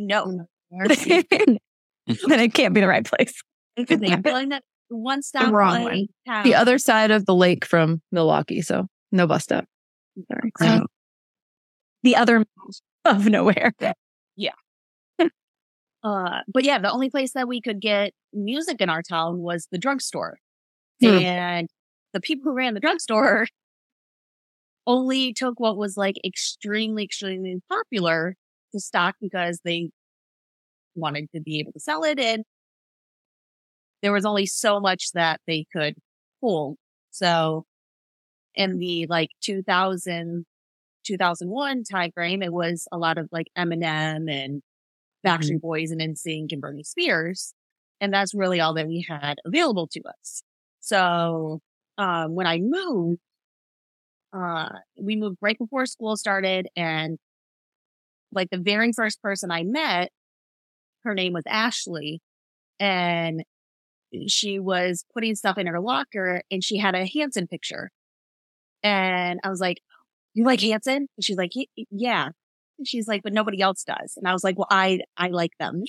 no, then it can't be the right place. because they feeling that one stop wrong one. town. The other side of the lake from Milwaukee, so no bus stop. Sorry. Right. The other of nowhere. Yeah. uh, but yeah, the only place that we could get music in our town was the drugstore. Hmm. And the people who ran the drugstore only took what was like extremely, extremely popular to stock because they wanted to be able to sell it. And there was only so much that they could hold. So in the like 2000, 2001 time frame, it was a lot of like Eminem and Backstreet Boys and NSYNC and Britney Spears. And that's really all that we had available to us. So, um, when I moved, uh, we moved right before school started and like the very first person I met her name was Ashley and she was putting stuff in her locker and she had a Hanson picture. And I was like, you like Hanson? And she's like, yeah. And she's like, but nobody else does. And I was like, well, I, I like them.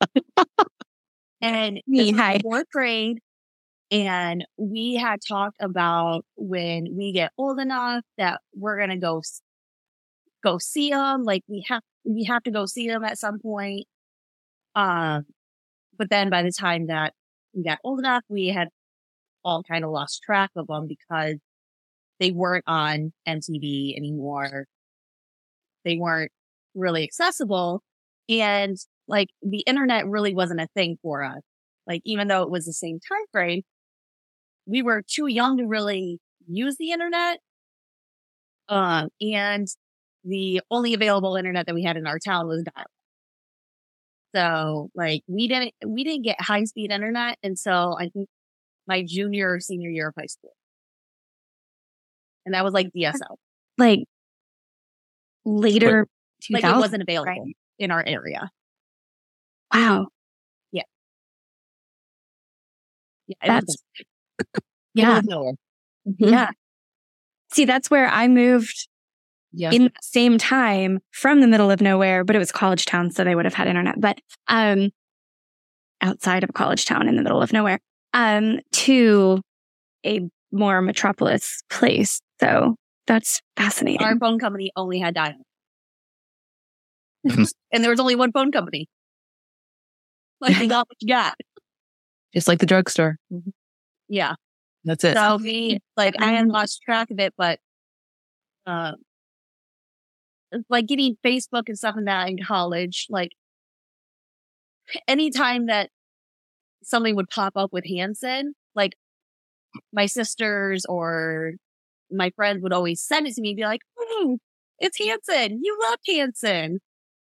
and Me, hi. fourth grade. And we had talked about when we get old enough that we're going to go, go see them. Like we have, we have to go see them at some point. Um, but then by the time that we got old enough, we had all kind of lost track of them because they weren't on MTV anymore. They weren't really accessible. And like the internet really wasn't a thing for us. Like even though it was the same time frame, we were too young to really use the internet. Um, and the only available internet that we had in our town was dial. So like we didn't, we didn't get high speed internet until I think my junior or senior year of high school. And that was like DSL. Like later Like it wasn't available in our area. wow. Yeah. Yeah. That's- Yeah. it was nowhere. Yeah. See, that's where I moved Yeah. in the same time from the middle of nowhere, but it was college town, so they would have had internet, but um outside of college town in the middle of nowhere, um, to a more metropolis place. So that's fascinating. Our phone company only had dial. and there was only one phone company. Like you got what you got. Just like the drugstore. Yeah. That's it. So we like I had lost track of it, but uh like getting Facebook and stuff and that in college, like anytime that something would pop up with Hanson, like my sisters or my friends would always send it to me and be like, oh, it's Hanson. You love Hanson.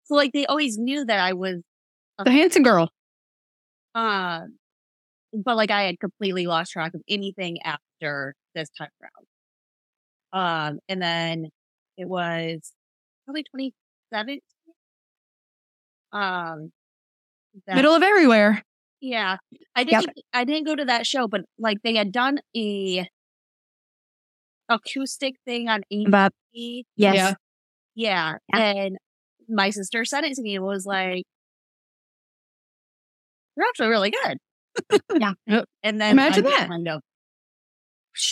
So like they always knew that I was The Hanson girl. uh, but like I had completely lost track of anything after this time around. Um, and then it was probably 2017. Um, that- Middle of everywhere. yeah, I didn't, I didn't go to that show, but like they had done a acoustic thing on But yes. Yeah. Yeah. Yeah. And my sister sent it to me and was like, you're actually really good. Yeah. And then Imagine I that. kind of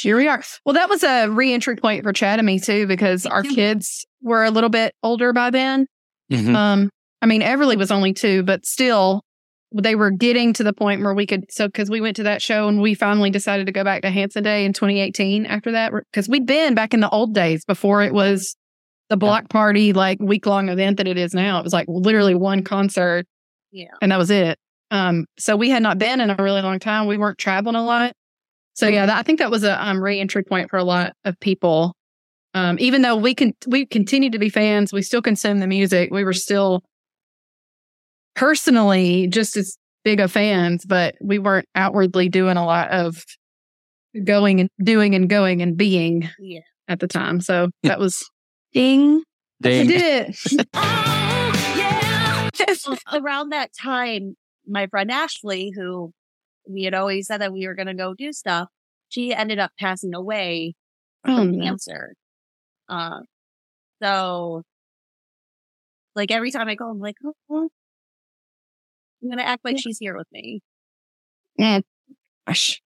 Here we are. Well, that was a re-entry point for Chad and me too, because our kids were a little bit older by then. Mhm. Um, I mean, Everly was only two, but still, they were getting to the point where we could. So, because we went to that show and we finally decided to go back to Hanson Day in 2018. After that, because we'd been back in the old days before it was the block party like week long event that it is now. It was like literally one concert, Yeah. and that was it. Um, so we had not been in a really long time. We weren't traveling a lot. So yeah, that, I think that was a um, re-entry point for a lot of people. Um, even though we can, we continue to be fans, we still consume the music. We were still personally just as big of fans, but we weren't outwardly doing a lot of going and doing and going and being Yeah. at the time. So that was Ding. I did it. Around that time, my friend Ashley, who we had always said that we were going to go do stuff, she ended up passing away Oh, from no. cancer. Uh, so, like every time I go, I'm like, oh, well, I'm going to act like she's here with me. Yeah. Gosh.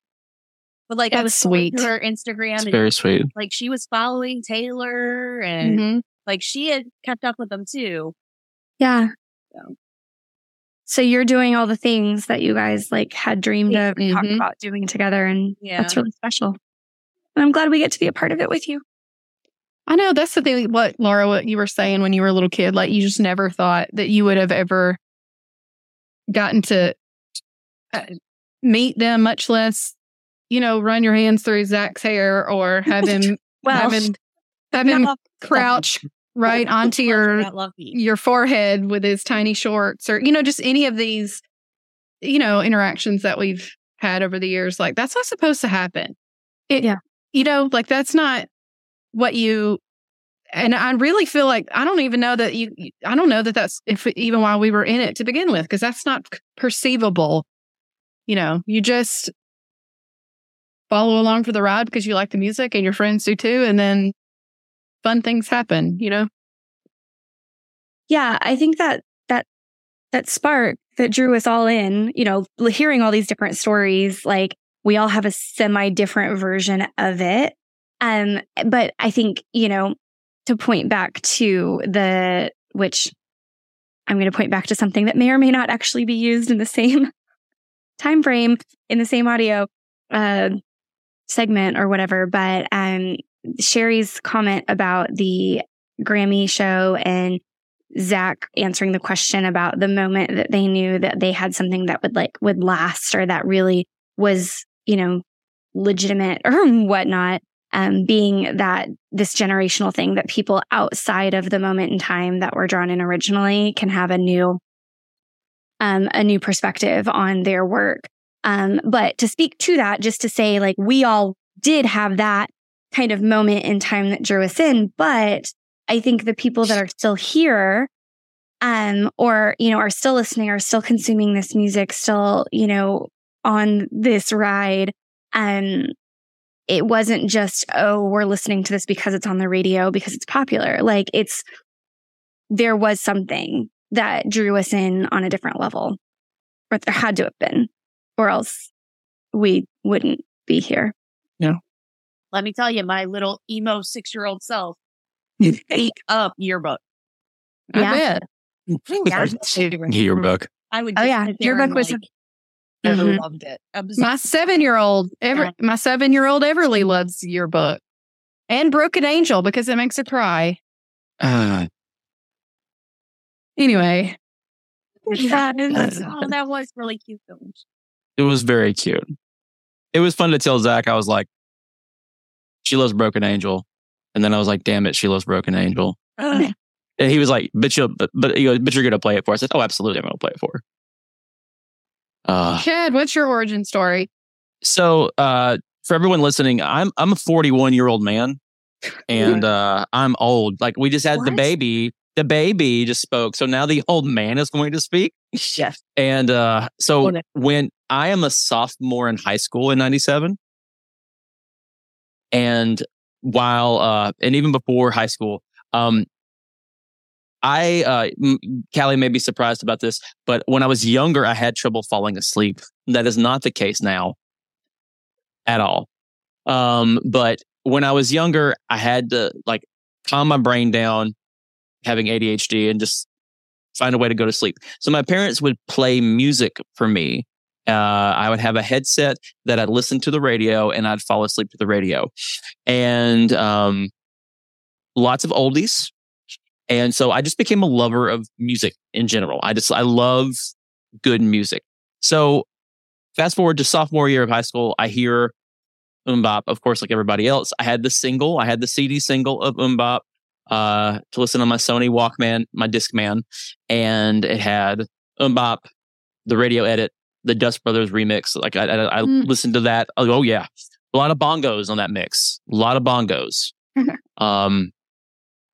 But like, I was sweet. sweet. her Instagram It's and very sweet. like she was following Taylor and Mhm. like she had kept up with them too. Yeah. So. So you're doing all the things that you guys like had dreamed of and talked Mhm. about doing together. And Yeah. that's really special. And I'm glad we get to be a part of it with you. I know that's the thing. What Laura, what you were saying when you were a little kid, like you just never thought that you would have ever gotten to uh, meet them, much less, you know, run your hands through Zach's hair or have him Well, have him have him crouch right onto your your forehead with his tiny shorts or you know just any of these you know interactions that we've had over the years like that's not supposed to happen it Yeah. you know like that's not what you and I really feel like I don't even know that you. I don't know that that's if even while we were in it to begin with, because that's not perceivable. You know, you just follow along for the ride because you like the music and your friends do too, and then fun things happen. You know. Yeah, I think that that that spark that drew us all in, you know, hearing all these different stories, like we all have a semi different version of it. Um, but I think, you know, to point back to the, which I'm going to point back to something that may or may not actually be used in the same time frame in the same audio, uh, segment or whatever. But, um, Sherry's comment about the Grammy show and Zach answering the question about the moment that they knew that they had something that would like would last or that really was, you know, legitimate or whatnot. Um, being that this generational thing that people outside of the moment in time that were drawn in originally can have a new, um, a new perspective on their work. Um, but to speak to that, just to say like we all did have that kind of moment in time that drew us in, but I think the people that are still here, um, or, you know, are still listening, are still consuming this music, still, you know, on this ride, um, it wasn't just, oh, we're listening to this because it's on the radio, because it's popular. Like it's, there was something that drew us in on a different level, or there had to have been, or else we wouldn't be here. Let me tell you, my little emo six year old self ate up yearbook. Yeah. I bet. Yearbook. I would. Oh, yeah. Yearbook was- like, I Mhm. loved it. I My seven year old, ever Yeah. my seven year old Everly loves Yearbook, and Broken Angel because it makes her cry. Uh, Anyway, That is- oh, that was really cute. It was very cute. It was fun to tell Zach. I was like, she loves Broken Angel. And then I was like, damn it, she loves Broken Angel. And he was like, but you but, but, he goes, but you're going to play it for us. I said, oh, absolutely. I'm going to play it for her. Uh, Chad, what's your origin story? so, uh, for everyone listening, I'm, I'm a 41 year old man and, uh, I'm old. Like we just had the baby. The baby just spoke. So now the old man is going to speak. Yes. And uh, so when I am a sophomore in high school in 97, and while, uh, and even before high school, um, I, uh, Callie may be surprised about this, but when I was younger, I had trouble falling asleep. That is not the case now at all. Um, but when I was younger, I had to like calm my brain down, having ADHD and just find a way to go to sleep. So my parents would play music for me. Uh, I would have a headset that I'd listen to the radio and I'd fall asleep to the radio and, um, lots of oldies. And so I just became a lover of music in general. I just, I love good music. So fast forward to sophomore year of high school, I hear MMMBop, of course, like everybody else. I had the single, I had the CD single of MMMBop uh, to listen on my Sony Walkman, my Discman, and it had MMMBop, the radio edit, the Dust Brothers remix. Like I, I, I Mm. listened to that. Oh, oh, yeah, a lot of bongos on that mix, a lot of bongos. um,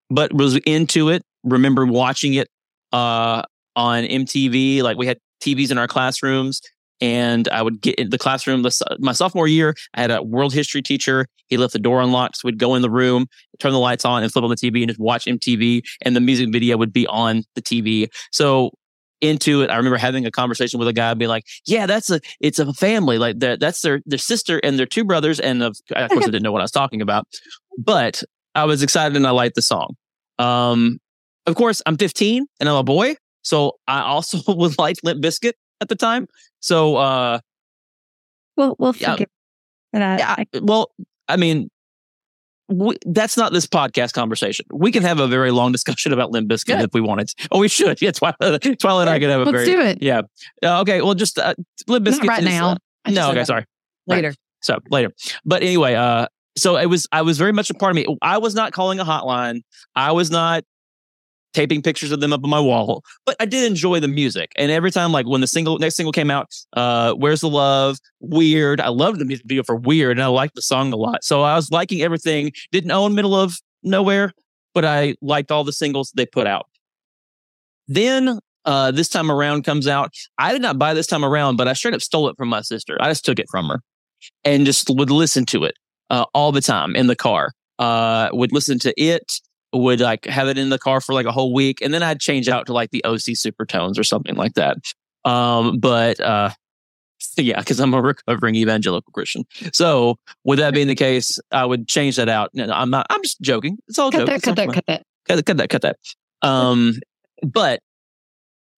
but was into it. Remember watching it uh, on MTV. Like we had TVs in our classrooms. And I would get in the classroom. My sophomore year, I had a world history teacher. He left the door unlocked. So we'd go in the room, turn the lights on and flip on the TV and just watch MTV. And the music video would be on the TV. So into it, I remember having a conversation with a guy be like, yeah, that's a, it's a family. Like that, that's their, their sister and their two brothers. And of, of course I didn't know what I was talking about, but I was excited and I liked the song. Um, of course I'm 15 and I'm a boy. So I also would like Limp Bizkit at the time. So, uh, We'll, we'll Yeah. forgive for that. yeah, well, I mean, we, that's not this podcast conversation. We can have a very long discussion about Limp Bizkit if we wanted. Oh, we should. Yeah, Twilight, Twilight and I could have a Let's very do it. yeah. Uh, okay, well, just uh, Limp Not Bizkit right is, now. uh, no, okay, sorry. Later. So later. But anyway, uh, so it was. I was very much a part of me. I was not calling a hotline. I was not taping pictures of them up on my wall, but I did enjoy the music. And every time, like when the single next single came out, uh, "Where's the Love?" Weird. I loved the music video for Weird, and I liked the song a lot. So I was liking everything. Didn't own Middle of Nowhere, but I liked all the singles they put out. Then uh, this time around comes out. I did not buy this time around, but I straight up stole it from my sister. I just took it from her and just would listen to it uh, all the time in the car. Uh, would listen to it, would like have it in the car for like a whole week, and then I'd change out to like the OC Supertones or something like that. Um, but uh, yeah, because I'm a recovering evangelical Christian. So with that being the case, I would change that out. No, I'm not. I'm just joking. It's all Cut joke. that, cut that, cut that. cut, cut that, cut that. Um, but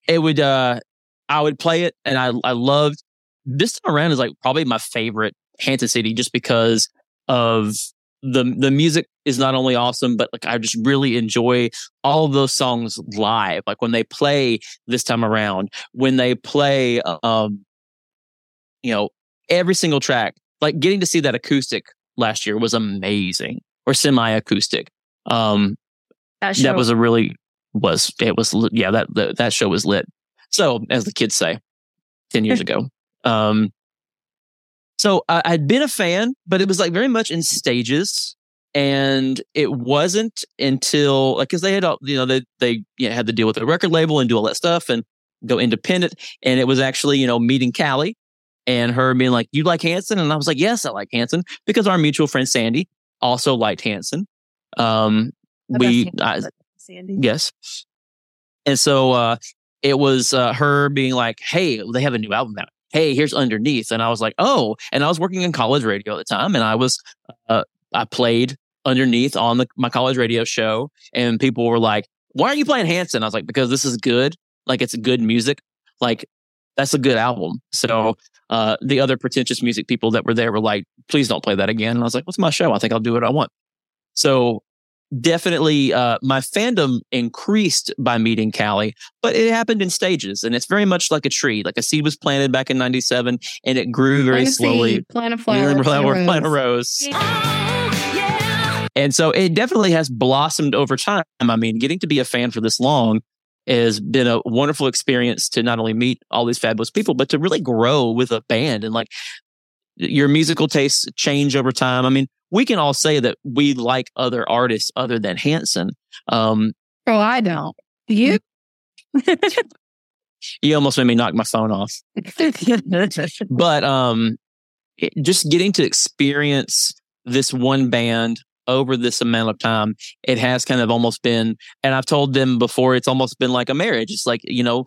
it would, uh, I would play it and I, I loved this time around is like probably my favorite Hanson CD just because of the, the music is not only awesome, but like I just really enjoy all of those songs live. Like when they play this time around, when they play, um, you know, every single track, like getting to see that acoustic last year was amazing or semi acoustic. Um, That that was a really was it was yeah that that, that show was lit so as the kids say 10 years ago um so I, i'd been a fan but it was like very much in stages and it wasn't until like because they had all you know they they you know, had to deal with the record label and do all that stuff and go independent and it was actually you know meeting callie and her being like you like hanson and i was like yes i like hanson because our mutual friend sandy also liked hanson um we I, Sandy. Yes. And so uh it was uh her being like, Hey, they have a new album out. Hey, here's underneath. And I was like, Oh, and I was working in college radio at the time and I was uh I played underneath on the my college radio show and people were like, Why aren't you playing Hanson? I was like, Because this is good. Like it's good music. Like that's a good album. So uh the other pretentious music people that were there were like, please don't play that again. And I was like, What's my show? I think I'll do what I want. So definitely uh, my fandom increased by meeting Callie, but it happened in stages and it's very much like a tree. Like a seed was planted back in 97 and it grew very Plant slowly. seed, Plant a flower. Flower, plant a plant a rose. rose. And so it definitely has blossomed over time. I mean, getting to be a fan for this long has been a wonderful experience to not only meet all these fabulous people, but to really grow with a band and like your musical tastes change over time. I mean, we can all say that we like other artists other than Hanson. Um, Oh, I don't. You? you almost made me knock my phone off. but um it, just getting to experience this one band over this amount of time it has kind of almost been and i've told them before it's almost been like a marriage it's like you know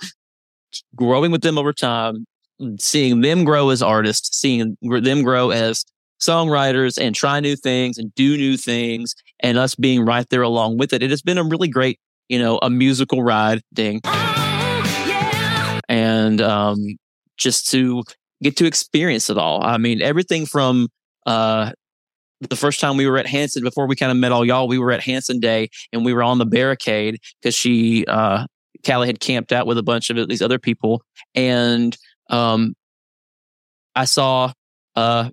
growing with them over time seeing them grow as artists seeing them grow as songwriters and try new things and do new things and us being right there along with it it has been a really great you know a musical ride ding and um, just to get to experience it all. I mean, everything from uh, the first time we were at Hanson before we kind of met all y'all, we were at Hanson Day and we were on the barricade because she, uh, Callie had camped out with a bunch of these other people. And um, I saw uh,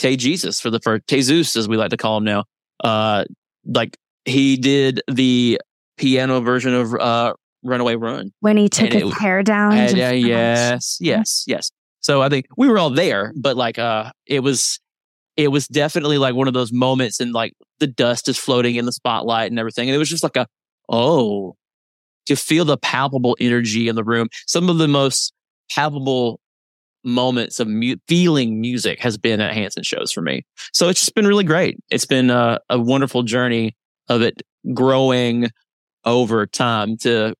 Tay Jesus for the first, Tay Zeus, as we like to call him now. Uh, like he did the piano version of uh, Runaway Run. when he took and his it- hair down. And, uh, yes, yes, yes. So I think we were all there, but like, uh, it was, it was definitely like one of those moments, and like the dust is floating in the spotlight and everything, and it was just like a, oh, to feel the palpable energy in the room. Some of the most palpable moments of mu- feeling music has been at Hanson shows for me. So it's just been really great. It's been a, a wonderful journey of it growing over time to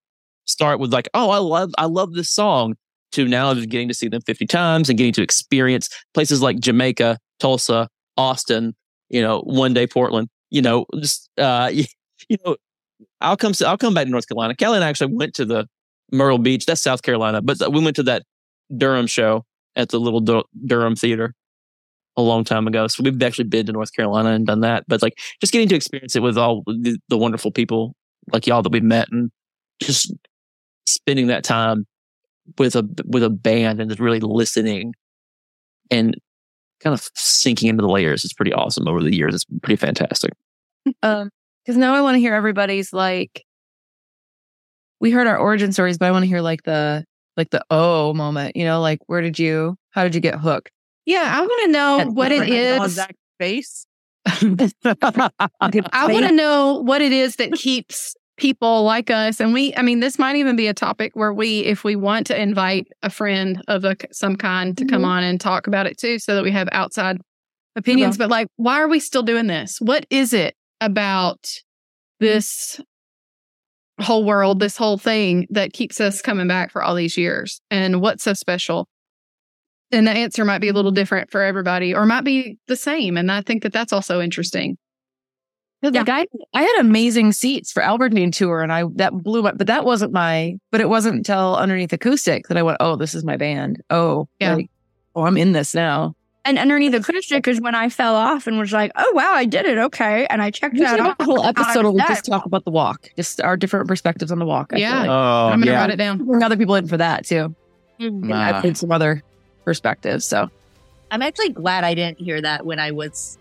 start with like, oh, I love, I love this song to now getting to see them 50 times and getting to experience places like Jamaica, Tulsa, Austin, you know, one day Portland, you know, just, uh, you, you know, I'll come, I'll come back to North Carolina. Kelly and I actually went to the Myrtle Beach. That's South Carolina, but we went to that Durham show at the little Dur- Durham theater a long time ago. So we've actually been to North Carolina and done that, but like just getting to experience it with all the, the wonderful people like y'all that we've met and just spending that time with a with a band and just really listening and kind of sinking into the layers is pretty awesome over the years. It's pretty fantastic. Um, because now I want to hear everybody's like. We heard our origin stories, but I want to hear like the like the oh moment. You know, like where did you? How did you get hooked? Yeah, I want to know And what it is. Face. I want to know what it is that keeps people like us. And we, I mean, this might even be a topic where we, if we want to invite a friend of a, some kind to come mm-hmm. on and talk about it too, so that we have outside opinions. Uh-huh. But like, why are we still doing this? What is it about mm-hmm. this whole world, this whole thing that keeps us coming back for all these years? And what's so special? And the answer might be a little different for everybody or might be the same. And I think that that's also interesting. Like I, I had amazing seats for Albertane tour, and I that blew my. But that wasn't my. But it wasn't until underneath acoustic that I went, "Oh, this is my band. Oh, Yeah. like, oh, I'm in this now." And underneath the acoustic is when I fell off and was like, oh, wow, I did it. Okay. And I checked We that have out. a whole episode where we that. just talk about the walk, just our different perspectives on the walk. I Yeah. like. Oh, I'm going to yeah. write it down. bring other people in for that too. Mm. And I think some other perspectives. So I'm actually glad I didn't hear that when I was.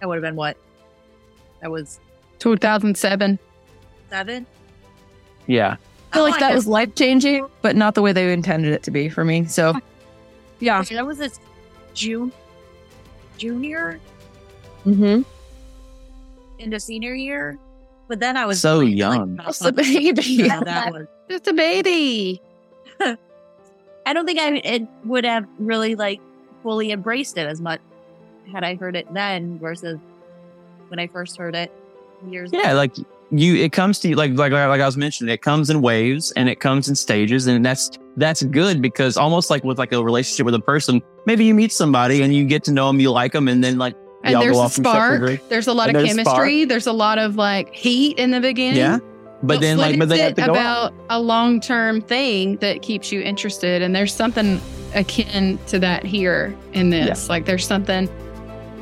I would have been what? I was 2007. seven. Yeah. I feel Oh, like I that guess- was life changing, but not the way they intended it to be for me. So Yeah. That was this June, junior mm-hmm. into senior year. But then I was So young. like, That's the baby. yeah, that was. Just a baby. I don't think I it would have really like fully embraced it as much had I heard it then versus when I first heard it years. Yeah, like you, it comes to you like like like I was mentioning, it comes in waves and it comes in stages, and that's that's good because almost like with like a relationship with a person, maybe you meet somebody and you get to know them, you like them, and then like And there's a spark. There's a lot And of there's a spark. chemistry. There's a lot of like heat in the beginning. yeah, but, then like but they have to go. out. about a long term thing that keeps you interested? And there's something akin to that here in this. Like there's something,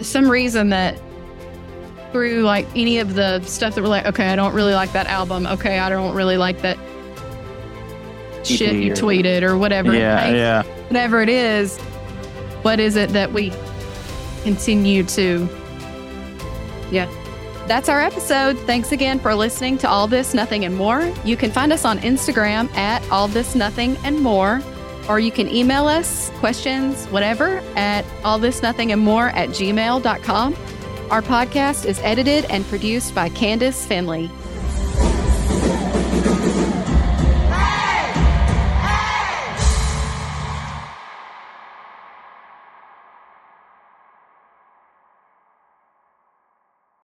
some reason that through like any of the stuff that we're like, okay, I don't really like that album. Okay, I don't really like that shit you tweeted or whatever. Yeah, Like, yeah. Whatever it is, what is it that we continue to Yeah. That's our episode. Thanks again for listening to All This, Nothing, and More. You can find us on Instagram at All This, Nothing, and More, or you can email us questions, whatever, at All This, Nothing, and More at gmail.com. Our podcast is edited and produced by Candace Finley.